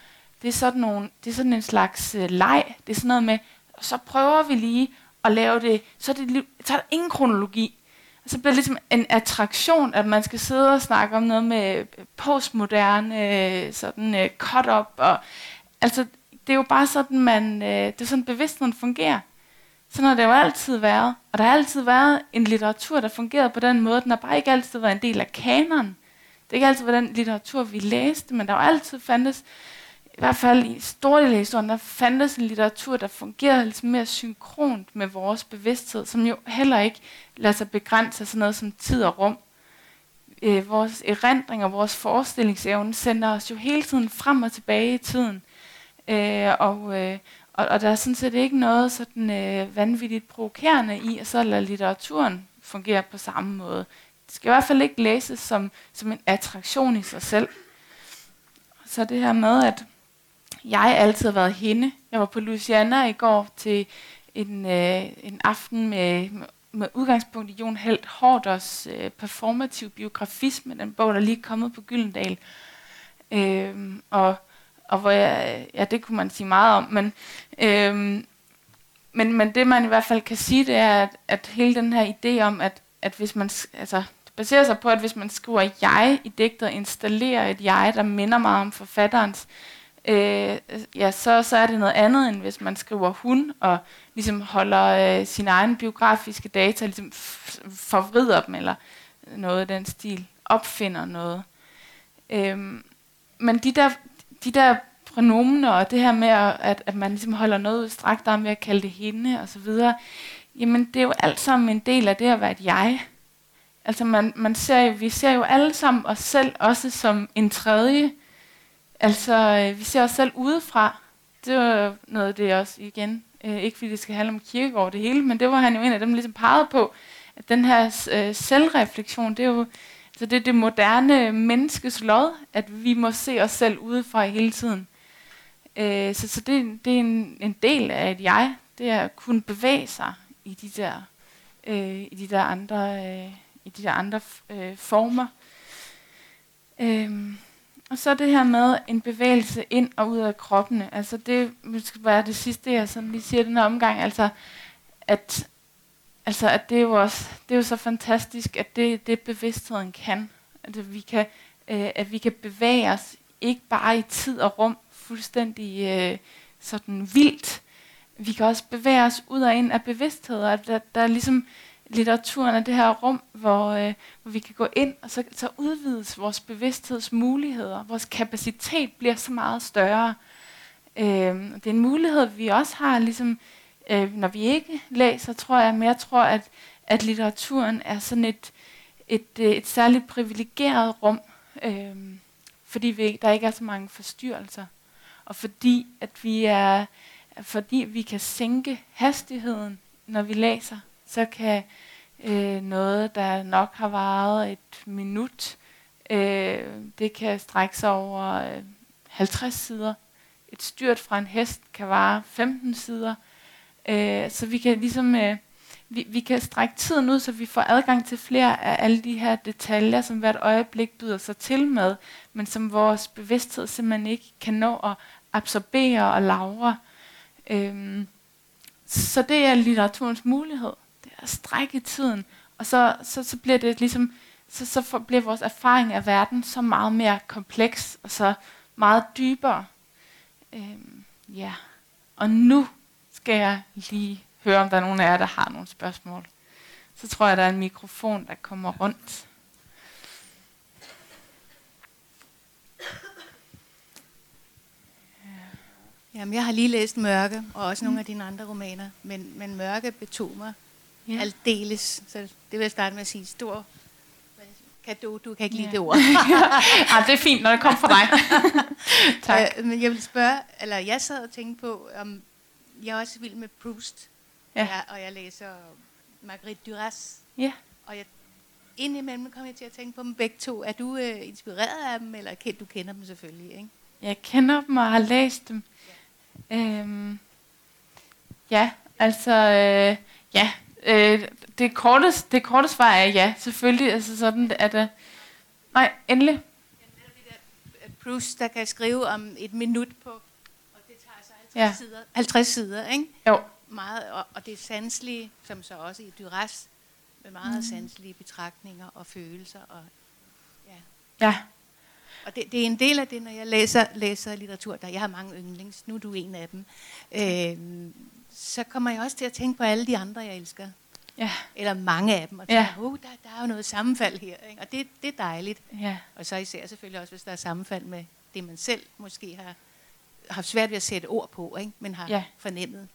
det er sådan, nogle, det er sådan en slags øh, leg. Det er sådan noget med, så prøver vi lige at lave det, så er, det, så er der ingen kronologi. Så bliver det ligesom en attraktion, at man skal sidde og snakke om noget med postmoderne, sådan uh, cut-up. Og, altså, det er jo bare sådan, man, uh, det er sådan bevidstheden fungerer. Sådan har det jo altid været. Og der har altid været en litteratur, der fungerede på den måde. Den har bare ikke altid været en del af kanonen. Det er ikke altid været den litteratur, vi læste, men der har altid fandtes i hvert fald i store dele af historien, der fandtes en litteratur, der fungerede lidt mere synkront med vores bevidsthed, som jo heller ikke lader sig begrænse af sådan noget som tid og rum. Øh, vores erindring og vores forestillingsevne sender os jo hele tiden frem og tilbage i tiden. Øh, og, øh, og, og der er sådan set ikke noget sådan øh, vanvittigt provokerende i, at så lader litteraturen fungere på samme måde. Det skal i hvert fald ikke læses som, som en attraktion i sig selv. Så det her med, at jeg altid har været hende. Jeg var på Louisiana i går til en, øh, en aften med, med udgangspunkt i Jon Helt Hårders øh, performativ biografisme, den bog, der lige er kommet på Gyldendal. Øh, og, og hvor jeg, ja, det kunne man sige meget om, men, øh, men, men det man i hvert fald kan sige, det er, at, at hele den her idé om, at, at hvis man, altså, det baserer sig på, at hvis man skriver jeg i digtet, installerer et jeg, der minder meget om forfatterens, øh, øh, ja, så, så er det noget andet, end hvis man skriver hun, og ligesom holder øh, sine egne biografiske data, ligesom forvrider dem, eller noget af den stil, opfinder noget. Øh, men de der, de der pronomener, og det her med, at, at man ligesom holder noget udstrakt arm ved at kalde det hende, og så videre, jamen det er jo alt sammen en del af det at være et jeg. Altså man, man ser vi ser jo alle sammen os selv også som en tredje, Altså, øh, vi ser os selv udefra. Det var noget af det også igen. Øh, ikke fordi det skal handle om kirkegård det hele, men det var han jo en af dem, der ligesom pegede på, at den her øh, selvreflektion, det er jo altså det, er det moderne menneskes lod, at vi må se os selv udefra hele tiden. Øh, så så det, det er en, en del af et jeg, det er at kunne bevæge sig i de der, øh, i de der andre, øh, i de der andre øh, former. Øh, og så det her med en bevægelse ind og ud af kroppene. Altså det skal være det sidste, jeg sådan lige siger den her omgang. Altså at, altså at det, er jo også, det er jo så fantastisk, at det, det bevidstheden kan. At vi kan, øh, at vi kan bevæge os, ikke bare i tid og rum, fuldstændig øh, sådan vildt. Vi kan også bevæge os ud og ind af bevidsthed, at der, der er ligesom litteraturen er det her rum, hvor, øh, hvor vi kan gå ind, og så, så udvides vores bevidsthedsmuligheder. Vores kapacitet bliver så meget større. Øh, det er en mulighed, vi også har, ligesom, øh, når vi ikke læser, tror jeg, men jeg tror, at, at litteraturen er sådan et, et, et, et særligt privilegeret rum, øh, fordi vi, der ikke er så mange forstyrrelser, og fordi at vi er, fordi vi kan sænke hastigheden, når vi læser så kan øh, noget, der nok har varet et minut, øh, det kan strække sig over øh, 50 sider. Et styrt fra en hest kan vare 15 sider. Øh, så vi kan ligesom... Øh, vi, vi kan strække tiden ud, så vi får adgang til flere af alle de her detaljer, som hvert øjeblik byder sig til med, men som vores bevidsthed simpelthen ikke kan nå at absorbere og lavre. Øhm, så det er litteraturens mulighed. At strække tiden. Og så, så, så bliver det ligesom, så, så for, bliver vores erfaring af verden så meget mere kompleks, og så meget dybere. Øhm, ja. Og nu skal jeg lige høre, om der er nogen af jer, der har nogle spørgsmål. Så tror jeg, der er en mikrofon, der kommer rundt. Jamen, jeg har lige læst Mørke, og også nogle af dine andre romaner, men, men Mørke betog mig ja. aldeles. Så det vil jeg starte med at sige stor kan du, du kan ikke lide ja. det ord. ja, det er fint, når det kommer fra dig. tak. Øh, men jeg vil spørge, eller jeg sad og tænkte på, om jeg er også vild med Proust, ja. og, jeg, og jeg læser Marguerite Duras. Ja. Og jeg, indimellem kommer jeg til at tænke på dem begge to. Er du øh, inspireret af dem, eller du kender dem selvfølgelig, ikke? Jeg kender dem og har læst dem. Ja, øhm, ja altså, øh, ja, øh, det korte, det korte svar er ja, selvfølgelig. Altså sådan er det. Nej, endelig. Proust, der kan skrive om et minut på, og det tager så 50 ja. sider, 50 sider, ikke? Jo. Meget, og, og det er sanselige, som så også i Duras, med meget mm. sanselige betragtninger og følelser. Og, ja. ja. Og det, det er en del af det, når jeg læser, læser litteratur, der jeg har mange yndlings, nu er du en af dem, øh, så kommer jeg også til at tænke på alle de andre, jeg elsker. Ja. Eller mange af dem. Og tænker, ja. oh, der, der er jo noget sammenfald her. Ikke? Og det, det er dejligt. Ja. Og så især selvfølgelig også, hvis der er sammenfald med det, man selv måske har haft svært ved at sætte ord på, ikke? men har ja. fornemmet.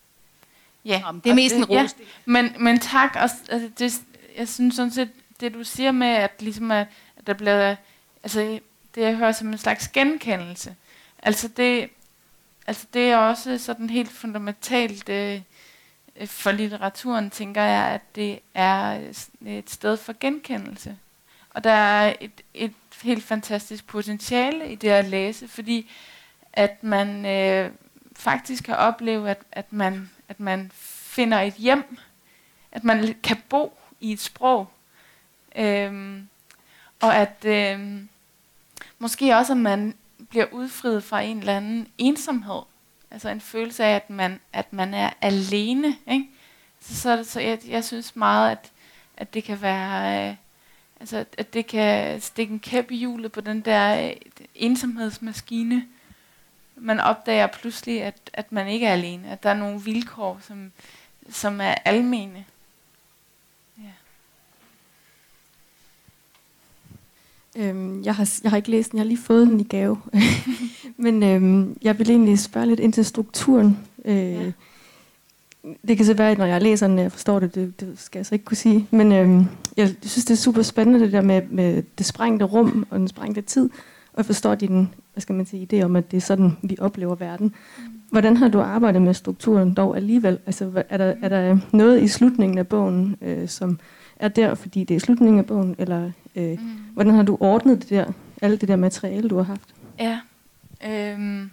Ja. Om det er mest en ros. Ja. Men, men tak. Også, altså, det, jeg synes sådan set, det du siger med, at, ligesom at, at der bliver... Altså, det jeg hører som en slags genkendelse. Altså det, altså det er også sådan helt fundamentalt øh, øh for litteraturen, tænker jeg, at det er øh, et sted for genkendelse. Og der er et, et helt fantastisk potentiale i det at læse, fordi at man øh, faktisk kan opleve, at, at, man, at man finder et hjem, at man kan bo i et sprog, øhm, og at, øhm, Måske også, at man bliver udfriet fra en eller anden ensomhed. Altså en følelse af, at man, at man er alene. Ikke? Så, så, så jeg, jeg synes meget, at, at det kan være... Øh, altså, at det kan stikke en kæp i hjulet på den der øh, ensomhedsmaskine. Man opdager pludselig, at, at man ikke er alene. At der er nogle vilkår, som, som er almene. Øhm, jeg, har, jeg har ikke læst den, jeg har lige fået den i gave. Men øhm, jeg vil egentlig spørge lidt ind til strukturen. Øh, ja. Det kan så være, at når jeg læser den, jeg forstår det, det, det skal jeg så ikke kunne sige. Men øhm, jeg synes, det er super spændende, det der med, med det sprængte rum og den sprængte tid. Og jeg forstår din hvad skal man sige, idé om, at det er sådan, vi oplever verden. Mm. Hvordan har du arbejdet med strukturen dog alligevel? Altså, er der, er der noget i slutningen af bogen, øh, som er der, fordi det er slutningen af bogen, eller øh, mm. hvordan har du ordnet det der, alle det der materiale, du har haft? Ja, øhm,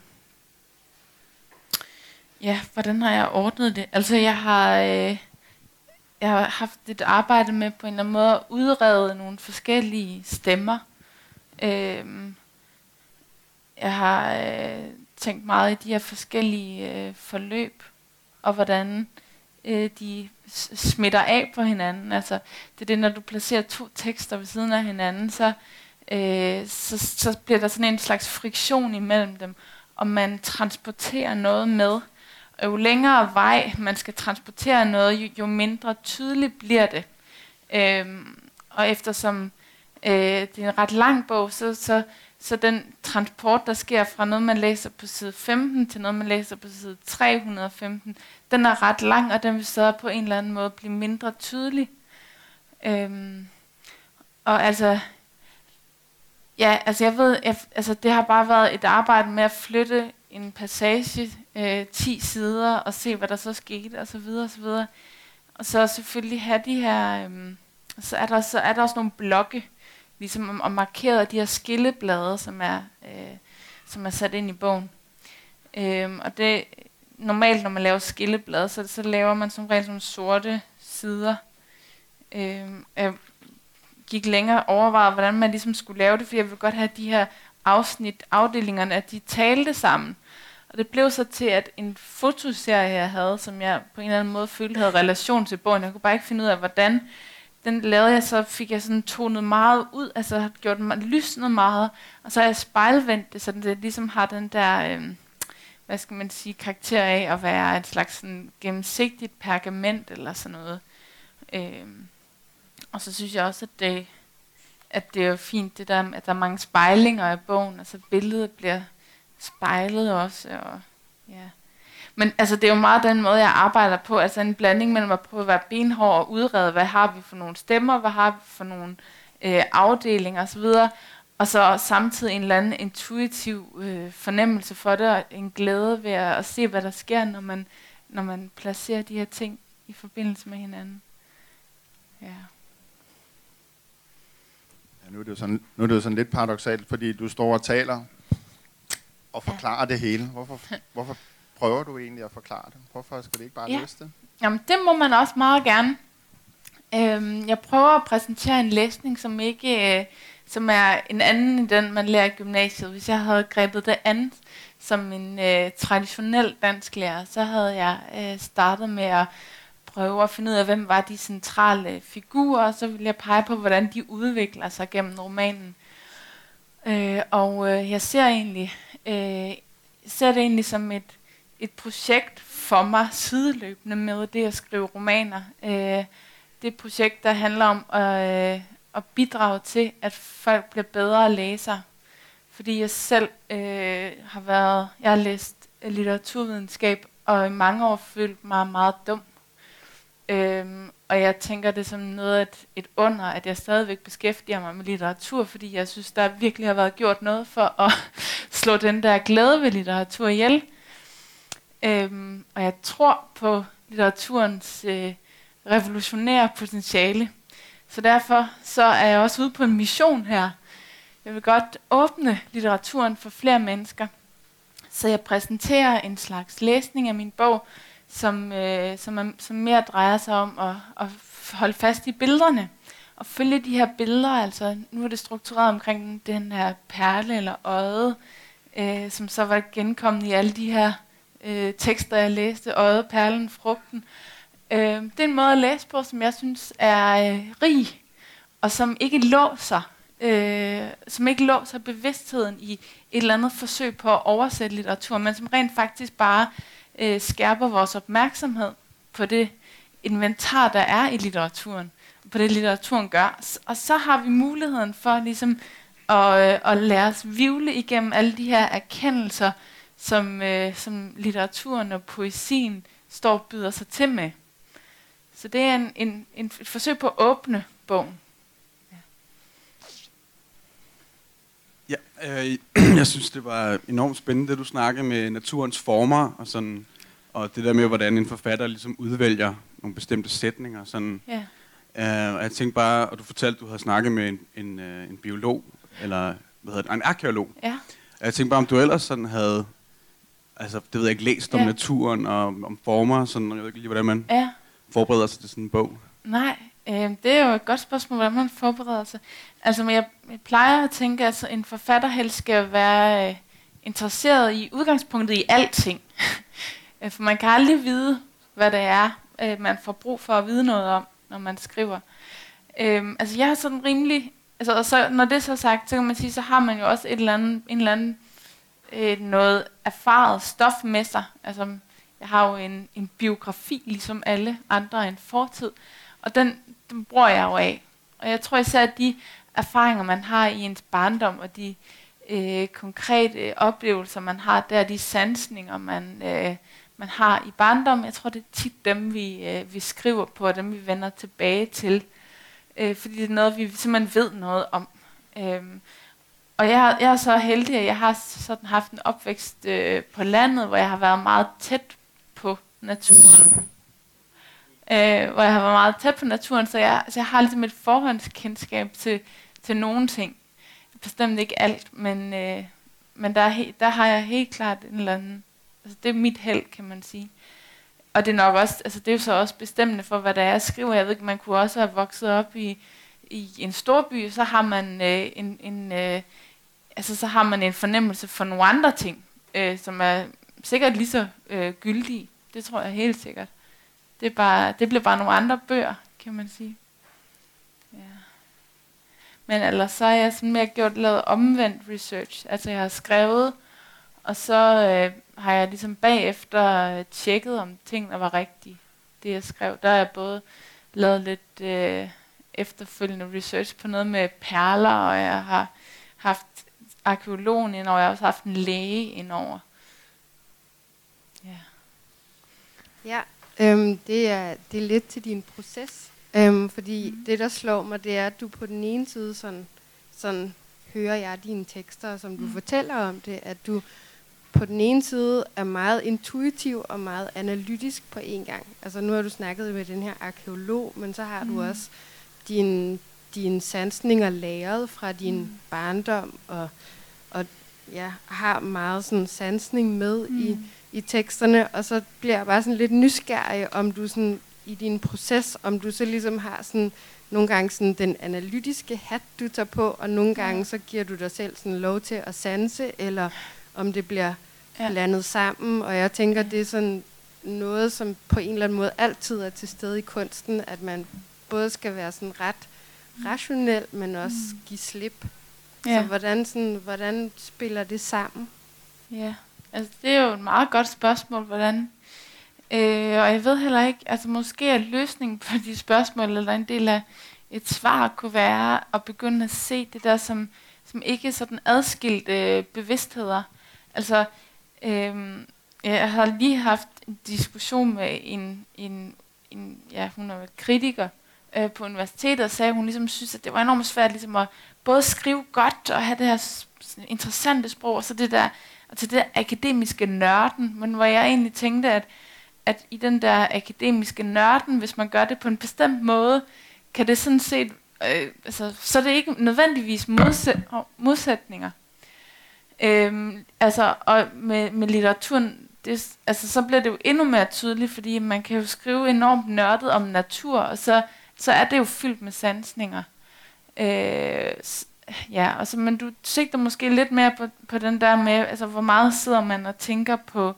ja, hvordan har jeg ordnet det? Altså, jeg har, øh, jeg har haft et arbejde med på en eller anden måde at udrede nogle forskellige stemmer. Øhm, jeg har øh, tænkt meget i de her forskellige øh, forløb, og hvordan øh, Øh, de smitter af på hinanden. Altså, det er det, når du placerer to tekster ved siden af hinanden, så, øh, så, så bliver der sådan en slags friktion imellem dem, og man transporterer noget med. Og jo længere vej man skal transportere noget, jo, jo mindre tydeligt bliver det. Øh, og eftersom øh, det er en ret lang bog, så, så så den transport, der sker fra noget, man læser på side 15 til noget, man læser på side 315, den er ret lang, og den vil så på en eller anden måde blive mindre tydelig. Øhm, og altså, ja, altså jeg ved, jeg, altså det har bare været et arbejde med at flytte en passage øh, 10 sider og se, hvad der så skete, og så videre, og så videre. Og så selvfølgelig have de her, øhm, så er der, så er der også nogle blokke, ligesom og markeret de her skilleblade, som er, øh, som er sat ind i bogen. Øhm, og det normalt, når man laver skilleblade, så, så laver man som regel sådan sorte sider. Øh, jeg gik længere og overvejede, hvordan man ligesom skulle lave det, fordi jeg ville godt have de her afsnit, afdelingerne, at de talte sammen. Og det blev så til, at en fotoserie, jeg havde, som jeg på en eller anden måde følte havde relation til bogen, jeg kunne bare ikke finde ud af, hvordan den lavede jeg, så fik jeg sådan tonet meget ud, altså gjort mig lysnet meget, og så har jeg spejlvendt det, så det ligesom har den der, øh, hvad skal man sige, karakter af at være et slags sådan gennemsigtigt pergament eller sådan noget. Øhm, og så synes jeg også, at det, at det er fint, det der, at der er mange spejlinger i bogen, altså billedet bliver spejlet også, og ja. Men altså, det er jo meget den måde, jeg arbejder på. Altså en blanding mellem at prøve at være benhård og udrede, hvad har vi for nogle stemmer, hvad har vi for nogle øh, afdelinger osv. Og så samtidig en eller anden intuitiv øh, fornemmelse for det, og en glæde ved at, at se, hvad der sker, når man, når man placerer de her ting i forbindelse med hinanden. Ja. ja nu, er det jo sådan, nu er det jo sådan lidt paradoxalt, fordi du står og taler og forklarer ja. det hele. Hvorfor, hvorfor prøver du egentlig at forklare det? Hvorfor skal det ikke bare ja. læse det? Jamen, det må man også meget gerne. Øhm, jeg prøver at præsentere en læsning, som ikke... Øh, som er en anden end den, man lærer i gymnasiet. Hvis jeg havde grebet det andet som en øh, traditionel dansk lærer, så havde jeg øh, startet med at prøve at finde ud af, hvem var de centrale figurer, og så ville jeg pege på, hvordan de udvikler sig gennem romanen. Øh, og øh, jeg ser egentlig øh, ser det egentlig som et et projekt for mig sideløbende med det at skrive romaner. Øh, det projekt, der handler om at, øh, at bidrage til, at folk bliver bedre læsere. Fordi jeg selv øh, har været, jeg har læst øh, litteraturvidenskab, og i mange år følt mig meget dum. Øhm, og jeg tænker det som noget af et, et under, at jeg stadigvæk beskæftiger mig med litteratur, fordi jeg synes, der virkelig har været gjort noget for at slå den der glæde ved litteratur ihjel. Øhm, og jeg tror på litteraturens øh, revolutionære potentiale. Så derfor så er jeg også ude på en mission her. Jeg vil godt åbne litteraturen for flere mennesker. Så jeg præsenterer en slags læsning af min bog, som, øh, som, er, som mere drejer sig om at, at holde fast i billederne. Og følge de her billeder, altså nu er det struktureret omkring den her perle eller øje, øh, som så var genkommet i alle de her øh, tekster, jeg læste, Øjet, Perlen, Frugten. Øh, Øhm, det er en måde at læse på, som jeg synes er øh, rig, og som ikke låser, øh, som ikke låser bevidstheden i et eller andet forsøg på at oversætte litteratur, men som rent faktisk bare øh, skærper vores opmærksomhed på det inventar, der er i litteraturen, på det litteraturen gør. Og så har vi muligheden for ligesom at, øh, at lade os vivle igennem alle de her erkendelser, som, øh, som litteraturen og poesien står og byder sig til med. Så det er en, en, en, et forsøg på at åbne bogen. Ja, øh, jeg synes, det var enormt spændende, det du snakkede med naturens former, og, sådan, og det der med, hvordan en forfatter ligesom udvælger nogle bestemte sætninger. Sådan. Ja. Øh, og jeg tænkte bare, og du fortalte, at du havde snakket med en, en, øh, en biolog, eller hvad hedder det, en arkeolog. Ja. Jeg tænkte bare, om du ellers sådan havde altså, det ved jeg ikke, læst om ja. naturen og om former, sådan, jeg ved ikke lige, hvordan man ja forbereder sig til sådan en bog. Nej, øh, det er jo et godt spørgsmål, hvordan man forbereder sig. Altså, men jeg, jeg plejer at tænke, at altså, en forfatter helst skal være øh, interesseret i udgangspunktet i alting. Øh, for man kan aldrig vide, hvad det er, øh, man får brug for at vide noget om, når man skriver. Øh, altså, jeg har sådan rimelig... Altså, og så, når det så sagt, så kan man sige, så har man jo også et eller andet, en eller anden øh, noget erfaret stof med sig. Altså, jeg har jo en, en biografi, ligesom alle andre, en fortid, og den, den bruger jeg jo af. Og jeg tror især, at de erfaringer, man har i ens barndom, og de øh, konkrete oplevelser, man har der, de sansninger, man, øh, man har i barndom, jeg tror, det er tit dem, vi, øh, vi skriver på, og dem, vi vender tilbage til. Øh, fordi det er noget, vi simpelthen ved noget om. Øh, og jeg, jeg er så heldig, at jeg har sådan haft en opvækst øh, på landet, hvor jeg har været meget tæt naturen. Øh, hvor jeg har været meget tæt på naturen, så jeg, så jeg har ligesom et forhåndskendskab til, til nogle ting. Bestemt ikke alt, men, øh, men der, he, der har jeg helt klart en eller anden... Altså det er mit held, kan man sige. Og det er nok også, altså det er jo så også bestemmende for, hvad der er, jeg skriver. Jeg ved ikke, man kunne også have vokset op i, i en stor by, så har man øh, en, en, øh, altså så har man en fornemmelse for nogle andre ting, øh, som er sikkert lige så øh, gyldige. Det tror jeg helt sikkert. Det, er bare, det bliver bare nogle andre bøger, kan man sige. Ja. Men ellers så har jeg sådan mere gjort lavet omvendt research. Altså jeg har skrevet, og så øh, har jeg ligesom bagefter øh, tjekket, om tingene var rigtige. Det jeg skrev, der har jeg både lavet lidt øh, efterfølgende research på noget med perler, og jeg har haft arkeologen ind, og jeg har også haft en læge indover. Ja. Ja, øhm, det, er, det er lidt til din proces. Øhm, fordi mm. det, der slår mig, det er, at du på den ene side sådan, sådan hører jeg dine tekster, som du mm. fortæller om det, at du på den ene side er meget intuitiv og meget analytisk på en gang. Altså nu har du snakket med den her arkeolog, men så har mm. du også din, din sansninger læret fra din mm. barndom, og, og ja, har meget sådan sansning med mm. i, i teksterne, og så bliver jeg bare sådan lidt nysgerrig, om du sådan i din proces, om du så ligesom har sådan nogle gange sådan den analytiske hat, du tager på, og nogle gange så giver du dig selv sådan lov til at sanse, eller om det bliver ja. blandet sammen. Og jeg tænker, det er sådan noget, som på en eller anden måde altid er til stede i kunsten, at man både skal være sådan ret rationel, men også mm. give slip. Ja. Så hvordan, sådan, hvordan spiller det sammen? Ja, altså det er jo et meget godt spørgsmål, hvordan Øh, og jeg ved heller ikke, altså måske er løsningen på de spørgsmål, eller en del af et svar, kunne være at begynde at se det der som, som ikke sådan adskilte øh, bevidstheder. Altså, øh, jeg har lige haft en diskussion med en, en, en ja, hun er kritiker øh, på universitetet, og sagde, at hun ligesom synes, at det var enormt svært ligesom at både skrive godt og have det her interessante sprog, og så det der, altså det akademiske nørden, men hvor jeg egentlig tænkte, at at i den der akademiske nørden, hvis man gør det på en bestemt måde, kan det sådan set, øh, altså, så er det ikke nødvendigvis modsæt, modsætninger. Øhm, altså, og med, med litteraturen, det, altså, så bliver det jo endnu mere tydeligt, fordi man kan jo skrive enormt nørdet om natur, og så, så er det jo fyldt med sansninger. Øh, ja, altså, men du sigter måske lidt mere på, på den der med, altså, hvor meget sidder man og tænker på,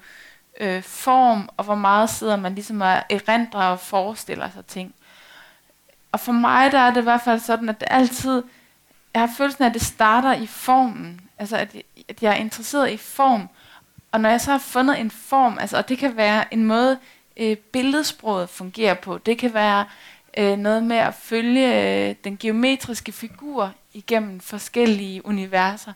øh, form, og hvor meget sidder man ligesom og erindrer og forestiller sig ting. Og for mig der er det i hvert fald sådan, at det altid, jeg har følelsen af, at det starter i formen. Altså at, at jeg er interesseret i form. Og når jeg så har fundet en form, altså, og det kan være en måde, øh, billedsproget fungerer på. Det kan være øh, noget med at følge øh, den geometriske figur igennem forskellige universer.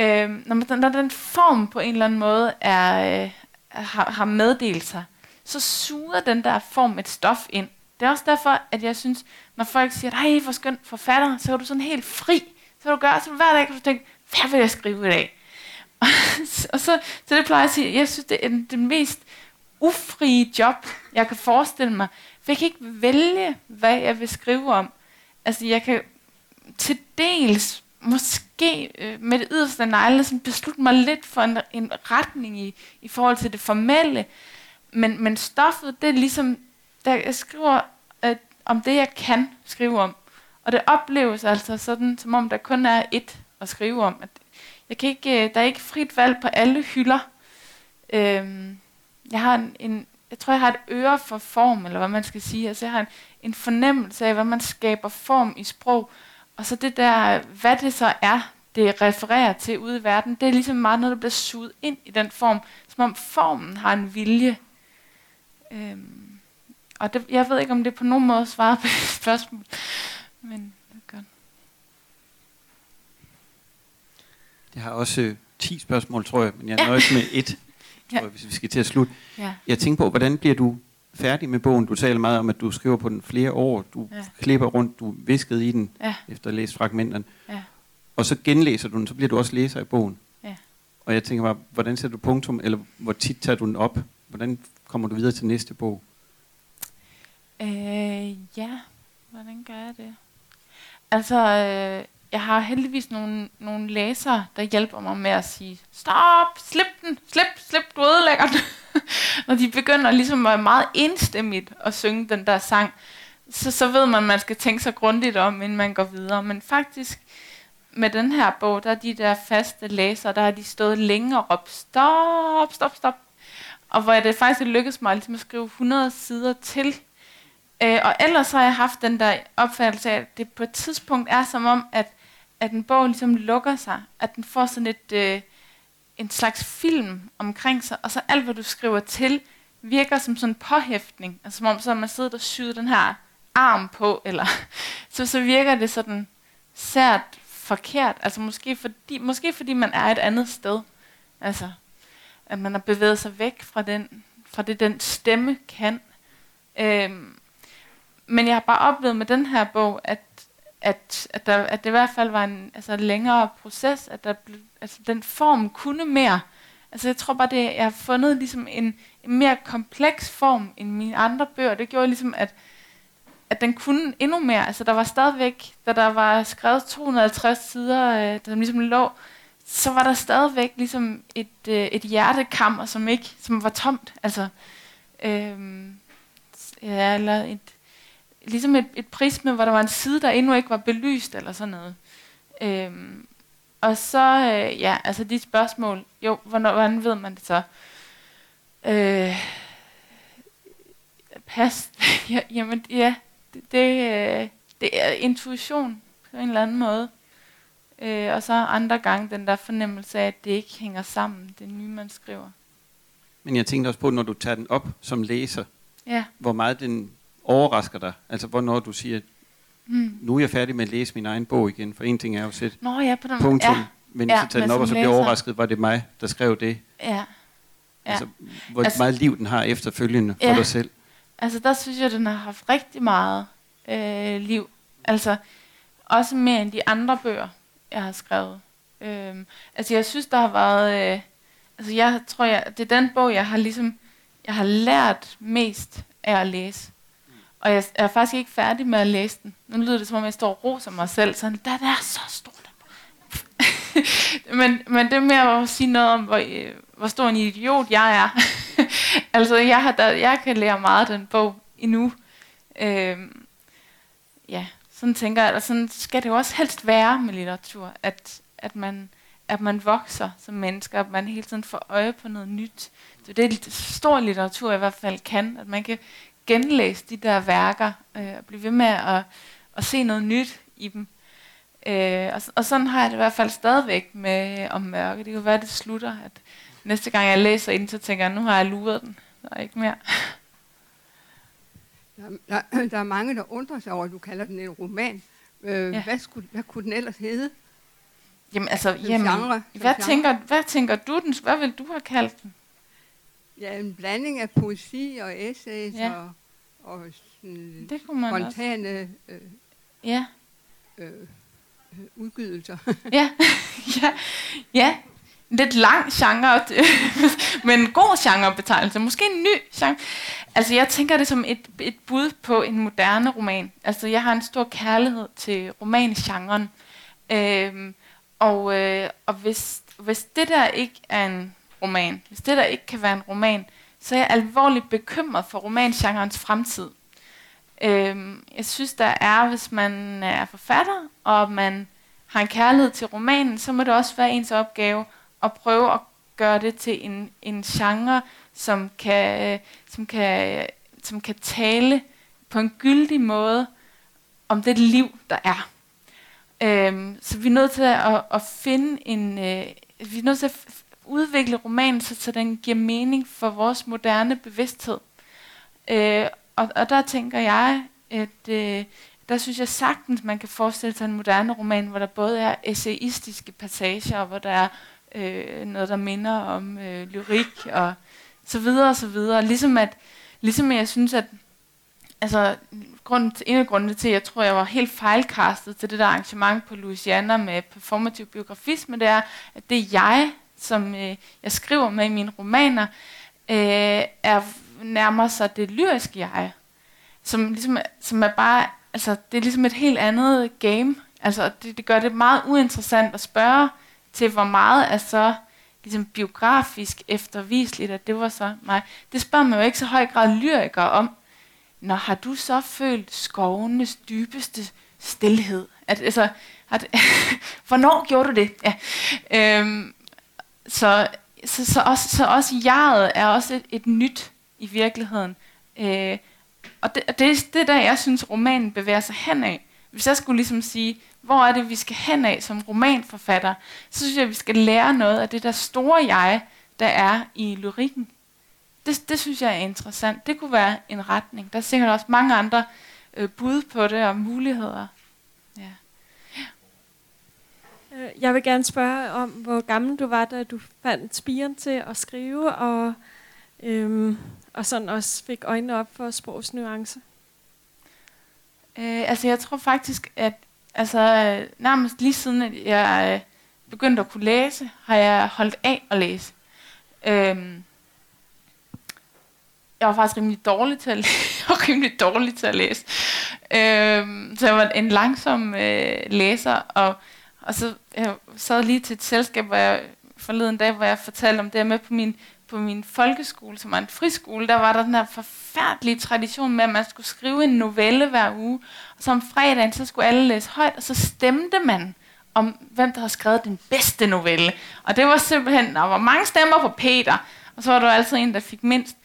Øh, når, man, når den form på en eller anden måde er, øh, har, har meddelt sig, så suger den der form et stof ind. Det er også derfor, at jeg synes, når folk siger, ej, hvor skøn forfatter, så er du sådan helt fri. Så du gør, så hver dag kan du tænke, hvad vil jeg skrive i dag? og så, så det plejer jeg at sige, jeg synes, det er den, den mest ufrie job, jeg kan forestille mig. For jeg kan ikke vælge, hvad jeg vil skrive om. Altså, jeg kan til dels måske øh, med det yderste negle sådan beslutte mig lidt for en, en retning i, i forhold til det formelle. Men, men stoffet, det er ligesom, der jeg skriver øh, om det, jeg kan skrive om. Og det opleves altså sådan, som om der kun er et at skrive om. At jeg kan ikke, øh, der er ikke frit valg på alle hylder. Øh, jeg har en, en, jeg tror, jeg har et øre for form, eller hvad man skal sige. Altså, jeg har en, en fornemmelse af, hvad man skaber form i sprog. Og så det der, hvad det så er, det refererer til ude i verden, det er ligesom meget noget, der bliver suget ind i den form, som om formen har en vilje. Øhm, og det, jeg ved ikke, om det på nogen måde svarer på det spørgsmål, men det er godt. Jeg har også øh, 10 spørgsmål, tror jeg, men jeg nøjes med et, tror jeg, hvis vi skal til at slutte. Ja. Jeg tænker på, hvordan bliver du færdig med bogen. Du taler meget om, at du skriver på den flere år. Du ja. klipper rundt, du viskede i den, ja. efter at læse fragmenterne. Ja. Og så genlæser du den, så bliver du også læser i bogen. Ja. Og jeg tænker bare, hvordan sætter du punktum, eller hvor tit tager du den op? Hvordan kommer du videre til næste bog? Øh, ja, hvordan gør jeg det? Altså, øh, jeg har heldigvis nogle, nogle læsere, der hjælper mig med at sige, stop, slip den, slip, slip, du ødelægger den. Når de begynder ligesom at meget enstemmigt at synge den der sang, så, så ved man, at man skal tænke sig grundigt om, inden man går videre. Men faktisk, med den her bog, der er de der faste læsere, der har de stået længe og råbt, stop, stop, stop. Og hvor det faktisk lykkedes mig ligesom at skrive 100 sider til. Øh, og ellers har jeg haft den der opfattelse af, at det på et tidspunkt er som om, at, at en bog ligesom lukker sig. At den får sådan et, øh, en slags film omkring sig, og så alt, hvad du skriver til, virker som sådan en påhæftning. Altså som om så man sidder og syder den her arm på, eller så, så virker det sådan sært forkert. Altså måske fordi, måske fordi man er et andet sted. Altså, at man har bevæget sig væk fra, den, fra det, den stemme kan. Øhm, men jeg har bare oplevet med den her bog, at, at, at, der, at det i hvert fald var en altså, længere proces, at der ble, altså, den form kunne mere. Altså jeg tror bare, det, jeg har fundet ligesom en, en mere kompleks form end mine andre bøger. Det gjorde ligesom, at, at den kunne endnu mere. Altså der var stadigvæk, da der var skrevet 250 sider, øh, der ligesom lå, så var der stadigvæk ligesom et, øh, et hjertekammer, som ikke, som var tomt. Altså, øh, ja, eller et, ligesom et, et prisme, hvor der var en side, der endnu ikke var belyst, eller sådan noget. Øh, og så, øh, ja, altså de spørgsmål, jo, hvornår, hvordan ved man det så? Øh, pas, ja, jamen, ja, det, det, øh, det er intuition på en eller anden måde. Øh, og så andre gange den der fornemmelse af, at det ikke hænger sammen, det nye, man skriver. Men jeg tænkte også på, når du tager den op som læser, ja. hvor meget den overrasker dig. Altså, hvornår du siger, mm. nu er jeg færdig med at læse min egen bog igen, for en ting er jo sætte Nå, ja, på den punktum, ja. men ja, så tager den op, og så bliver overrasket, var det mig, der skrev det. Ja. ja. Altså, hvor altså, meget liv den har efterfølgende ja. for dig selv. Altså, der synes jeg, den har haft rigtig meget øh, liv. Altså, også mere end de andre bøger, jeg har skrevet. Øhm, altså, jeg synes, der har været... Øh, altså, jeg tror, jeg, det er den bog, jeg har ligesom... Jeg har lært mest af at læse. Og jeg er faktisk ikke færdig med at læse den. Nu lyder det, som om jeg står og roser mig selv. Sådan, der, der er så stort. men, men det er mere at sige noget om, hvor, øh, hvor stor en idiot jeg er. altså, jeg, har der, jeg kan lære meget af den bog endnu. Øhm, ja, sådan tænker jeg, og sådan skal det jo også helst være med litteratur, at, at, man, at man vokser som mennesker, at man hele tiden får øje på noget nyt. Det er det, stor litteratur i hvert fald kan, at man kan genlæse de der værker, øh, og blive ved med at, at se noget nyt i dem. Øh, og, og sådan har jeg det i hvert fald stadigvæk med om mørke. Det kan være, at det slutter, at næste gang jeg læser ind, så tænker jeg, nu har jeg luret den. Er ikke mere. Der, der, der er mange, der undrer sig over, at du kalder den en roman. Øh, ja. hvad, skulle, hvad kunne den ellers hedde? Jamen altså, jamen, genre, hvad, genre. tænker, hvad tænker du, den, hvad vil du have kaldt den? Ja, en blanding af poesi og essays ja. og, og sådan det kunne man spontane øh, ja. øh, udgydelser. ja, ja, ja. Lidt lang genre, men en god genrebetegnelse. Måske en ny genre. Altså, jeg tænker det som et, et bud på en moderne roman. Altså, jeg har en stor kærlighed til romangenren. Øhm, og øh, og hvis, hvis det der ikke er en roman, hvis det der ikke kan være en roman, så er jeg alvorligt bekymret for romangenrens fremtid. Øhm, jeg synes, der er, hvis man er forfatter, og man har en kærlighed til romanen, så må det også være ens opgave at prøve at gøre det til en, en genre, som kan, som, kan, som kan tale på en gyldig måde om det liv, der er. Øhm, så vi er nødt til at, at finde en, øh, vi er nødt til at udvikle romanen, så, så den giver mening for vores moderne bevidsthed. Øh, og, og der tænker jeg, at øh, der synes jeg sagtens, man kan forestille sig en moderne roman, hvor der både er essayistiske passager, og hvor der er øh, noget, der minder om øh, lyrik, og så videre og så videre. Ligesom at, ligesom jeg synes, at altså, grund, en af grundene til, at jeg tror, jeg var helt fejlkastet til det der arrangement på Louisiana med performativ biografisme, det er, at det er jeg, som øh, jeg skriver med i mine romaner, øh, er nærmer sig det lyriske jeg, som, ligesom, som er bare, altså det er ligesom et helt andet game. Altså det, det gør det meget uinteressant at spørge til, hvor meget er så ligesom biografisk eftervisligt, at det var så mig. Det spørger man jo ikke så høj grad lyrikere om. Når har du så følt skovenes dybeste stillhed. At, altså, at, hvornår gjorde du det? Ja. Øhm, så, så, så, også, så også jeget er også et, et nyt i virkeligheden. Øh, og det, det, det er der, jeg synes, romanen bevæger sig hen af. Hvis jeg skulle ligesom sige, hvor er det, vi skal hen af som romanforfatter, så synes jeg, at vi skal lære noget af det der store jeg, der er i lyrikken. Det, det synes jeg er interessant. Det kunne være en retning. Der er sikkert også mange andre øh, bud på det og muligheder. Øh, jeg vil gerne spørge om, hvor gammel du var, da du fandt spiren til at skrive, og, øhm, og sådan også fik øjnene op for sprogs nuance. Øh, altså jeg tror faktisk, at altså, nærmest lige siden at jeg øh, begyndte at kunne læse, har jeg holdt af at læse. Øhm, jeg var faktisk rimelig dårlig til at læse, og rimelig dårlig til at læse. Øhm, så jeg var en langsom øh, læser, og, og så jeg sad lige til et selskab, hvor jeg forleden dag, hvor jeg fortalte om det med på min, på min folkeskole, som var en friskole, der var der den her forfærdelige tradition med, at man skulle skrive en novelle hver uge, og så om fredagen, så skulle alle læse højt, og så stemte man om, hvem der havde skrevet den bedste novelle. Og det var simpelthen, der var mange stemmer på Peter, og så var der altid en, der fik mindst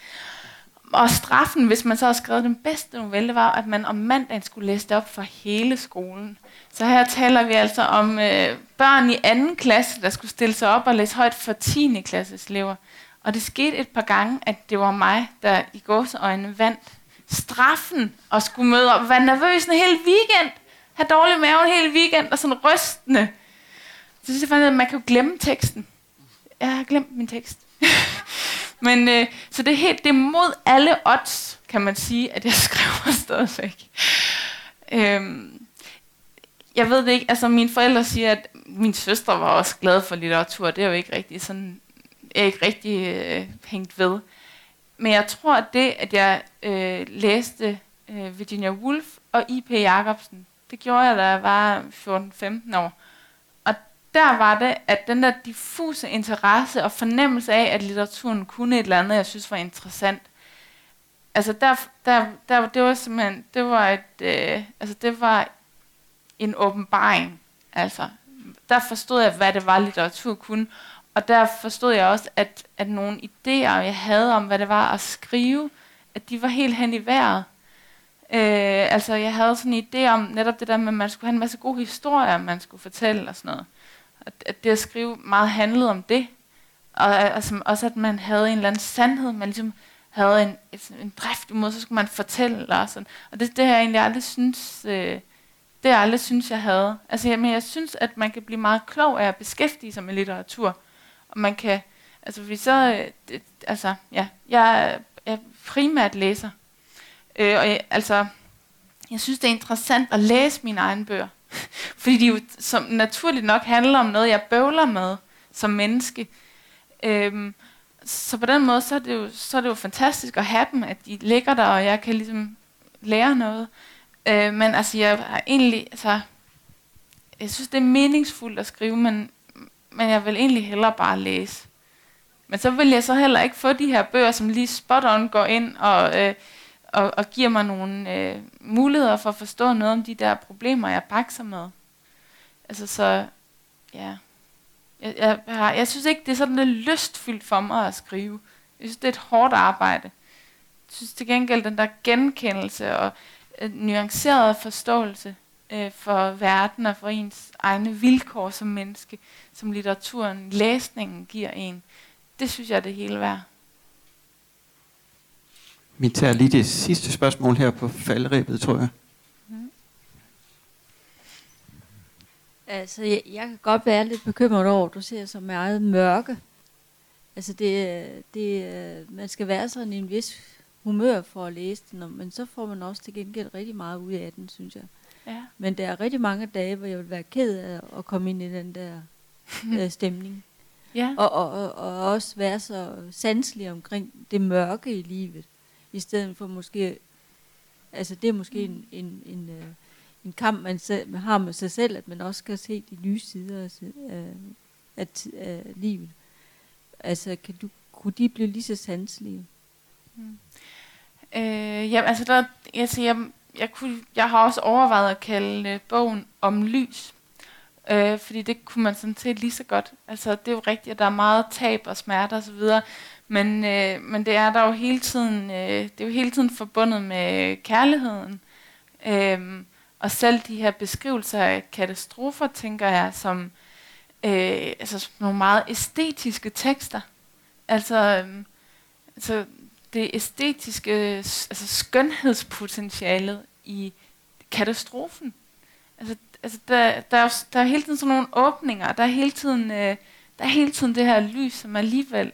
og straffen, hvis man så havde skrevet den bedste novelle, var, at man om mandagen skulle læse det op for hele skolen. Så her taler vi altså om øh, børn i anden klasse, der skulle stille sig op og læse højt for 10. klasses elever. Og det skete et par gange, at det var mig, der i gåseøjne vandt straffen og skulle møde op, Var nervøs en hel weekend, have dårlig mave en hel weekend og sådan rystende. Så synes jeg fandt, at man kan jo glemme teksten. Jeg har glemt min tekst. Men øh, så det er helt det er mod alle odds, kan man sige, at jeg skriver stadigvæk. Øhm, jeg ved det ikke, altså mine forældre siger, at min søster var også glad for litteratur. Det er jo ikke rigtig sådan, jeg er ikke rigtig øh, hængt ved. Men jeg tror, at det, at jeg øh, læste øh, Virginia Woolf og I.P. Jacobsen, det gjorde jeg, da jeg var 14-15 år der var det, at den der diffuse interesse og fornemmelse af, at litteraturen kunne et eller andet, jeg synes var interessant. Altså der, der, der det var simpelthen, det var et, øh, altså det var en åbenbaring. Altså, der forstod jeg, hvad det var, litteratur kunne. Og der forstod jeg også, at, at nogle idéer, jeg havde om, hvad det var at skrive, at de var helt hen i vejret. Øh, altså, jeg havde sådan en idé om netop det der med, at man skulle have en masse gode historier, man skulle fortælle og sådan noget at det at skrive meget handlede om det. Og altså, også at man havde en eller anden sandhed, man ligesom havde en, et, en drift imod, så skulle man fortælle og sådan. Og det, det har jeg egentlig aldrig synes, øh, det jeg aldrig synes, jeg havde. Altså, jamen, men jeg synes, at man kan blive meget klog af at beskæftige sig med litteratur. Og man kan, altså, vi så, øh, det, altså, ja, jeg jeg er primært læser. Øh, og jeg, altså, jeg synes, det er interessant at læse mine egne bøger. Fordi de jo som naturligt nok handler om noget, jeg bøvler med som menneske. Øhm, så på den måde, så er, det jo, så er det jo fantastisk at have dem, at de ligger der, og jeg kan ligesom lære noget. Øh, men altså, jeg har egentlig, altså, jeg synes, det er meningsfuldt at skrive, men, men jeg vil egentlig hellere bare læse. Men så vil jeg så heller ikke få de her bøger, som lige spot on går ind og øh, og, og giver mig nogle øh, muligheder for at forstå noget om de der problemer, jeg bakser med. Altså så, ja. Jeg, jeg, jeg, jeg synes ikke, det er sådan lidt lystfyldt for mig at skrive. Jeg synes, det er et hårdt arbejde. Jeg synes til gengæld, den der genkendelse og øh, nuanceret forståelse øh, for verden og for ens egne vilkår som menneske, som litteraturen, læsningen giver en, det synes jeg er det hele værd. Vi tager lige det sidste spørgsmål her på faldrebet, tror jeg. Mm. Altså, jeg, jeg kan godt være lidt bekymret over, at du ser så meget mørke. Altså, det, det, man skal være sådan i en vis humør for at læse den, men så får man også til gengæld rigtig meget ud af den, synes jeg. Ja. Men der er rigtig mange dage, hvor jeg vil være ked af at komme ind i den der øh, stemning. Ja. Og, og, og, og også være så sanselig omkring det mørke i livet i stedet for måske, altså det er måske en, en, en, øh, en kamp, man, selv, man har med sig selv, at man også kan se de nye sider af, af, af, livet. Altså, kan du, kunne de blive lige så sanselige? Mm. Øh, ja, altså der, jeg, siger, jeg, jeg, kunne, jeg har også overvejet at kalde øh, bogen om lys. Øh, fordi det kunne man sådan set lige så godt. Altså, det er jo rigtigt, at der er meget tab og smerte osv., men, øh, men det er der jo hele tiden, øh, det er jo hele tiden forbundet med kærligheden. Øh, og selv de her beskrivelser af katastrofer, tænker jeg, som øh, altså nogle meget æstetiske tekster. Altså, øh, altså det æstetiske, altså skønhedspotentialet i katastrofen. Altså, altså der, der, er, der er hele tiden sådan nogle åbninger, der er hele tiden, øh, der er hele tiden det her lys, som alligevel,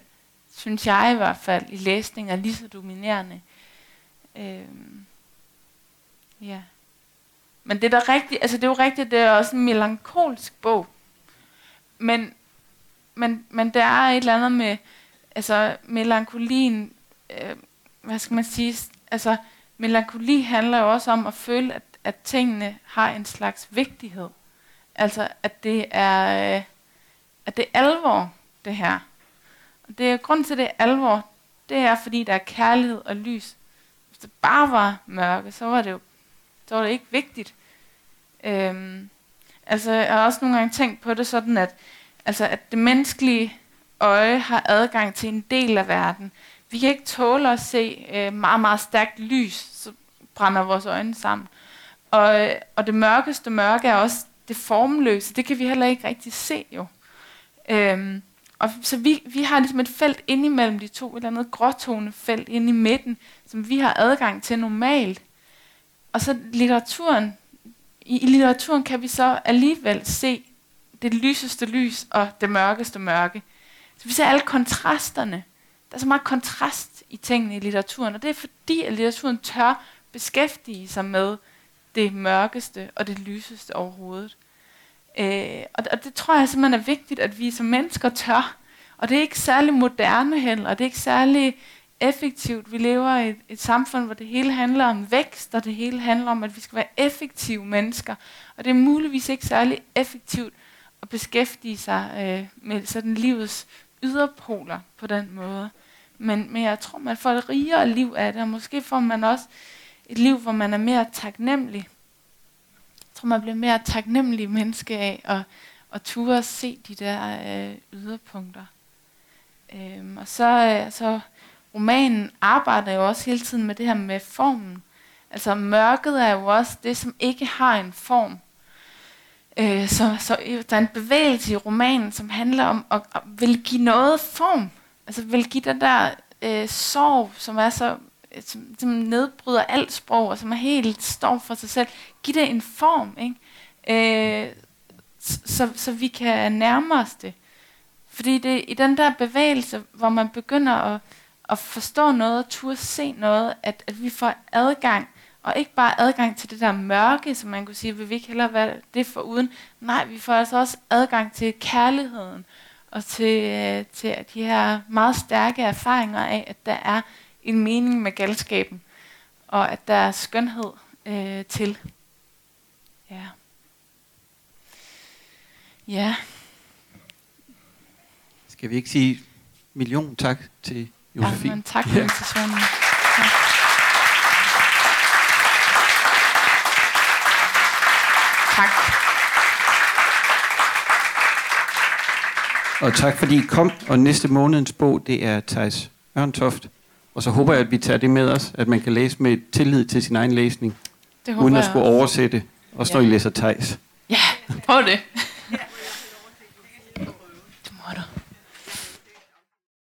synes jeg i hvert fald, i læsning er lige så dominerende. Øhm, ja. Men det er da rigtigt, altså det er jo rigtigt, det er også en melankolsk bog. Men, men, men der er et eller andet med, altså melankolien, øh, hvad skal man sige, altså melankoli handler jo også om at føle, at, at tingene har en slags vigtighed. Altså at det er, øh, at det er alvor, det her. Og det er grund til, det alvor, det er fordi, der er kærlighed og lys. Hvis det bare var mørke, så var det jo så var det ikke vigtigt. Øhm, altså, jeg har også nogle gange tænkt på det sådan, at, altså, at det menneskelige øje har adgang til en del af verden. Vi kan ikke tåle at se øh, meget, meget stærkt lys, så brænder vores øjne sammen. Og, øh, og det mørkeste mørke er også det formløse. Det kan vi heller ikke rigtig se jo. Øhm, og så vi, vi har ligesom et felt indimellem de to, et eller andet gråtonefelt inde i midten, som vi har adgang til normalt. Og så litteraturen, i, i litteraturen kan vi så alligevel se det lyseste lys og det mørkeste mørke. Så vi ser alle kontrasterne. Der er så meget kontrast i tingene i litteraturen, og det er fordi, at litteraturen tør beskæftige sig med det mørkeste og det lyseste overhovedet. Øh, og, og det tror jeg simpelthen er vigtigt, at vi som mennesker tør. Og det er ikke særlig moderne heller, og det er ikke særlig effektivt. Vi lever i et, et samfund, hvor det hele handler om vækst, og det hele handler om, at vi skal være effektive mennesker. Og det er muligvis ikke særlig effektivt at beskæftige sig øh, med sådan livets yderpoler på den måde. Men, men jeg tror, man får et rigere liv af det, og måske får man også et liv, hvor man er mere taknemmelig. Tror, man bliver mere taknemmelig menneske af at, at ture og se de der øh, yderpunkter. Øhm, og så, øh, så romanen arbejder jo også hele tiden med det her med formen. Altså mørket er jo også det, som ikke har en form. Øh, så, så der er en bevægelse i romanen, som handler om at, at vil give noget form. Altså vil give den der øh, sorg, som er så som, som nedbryder alt sprog, og som er helt står for sig selv. Giv det en form, ikke? Øh, så, så vi kan nærme os det. Fordi det er i den der bevægelse, hvor man begynder at at forstå noget, og turde se noget, at, at vi får adgang, og ikke bare adgang til det der mørke, som man kunne sige, vil vi ikke heller være det for uden. Nej, vi får altså også adgang til kærligheden, og til, øh, til de her meget stærke erfaringer af, at der er en mening med galskaben, og at der er skønhed øh, til. Ja. Ja. Skal vi ikke sige million tak til Josefine. Ja, men tak for ja. invitationen. Tak. tak. Og tak fordi I kom, og næste månedens bog, det er Thijs Ørntoft. Og så håber jeg, at vi tager det med os, at man kan læse med tillid til sin egen læsning, det uden at skulle oversætte, også ja. når I læser Thijs. Ja, prøv det.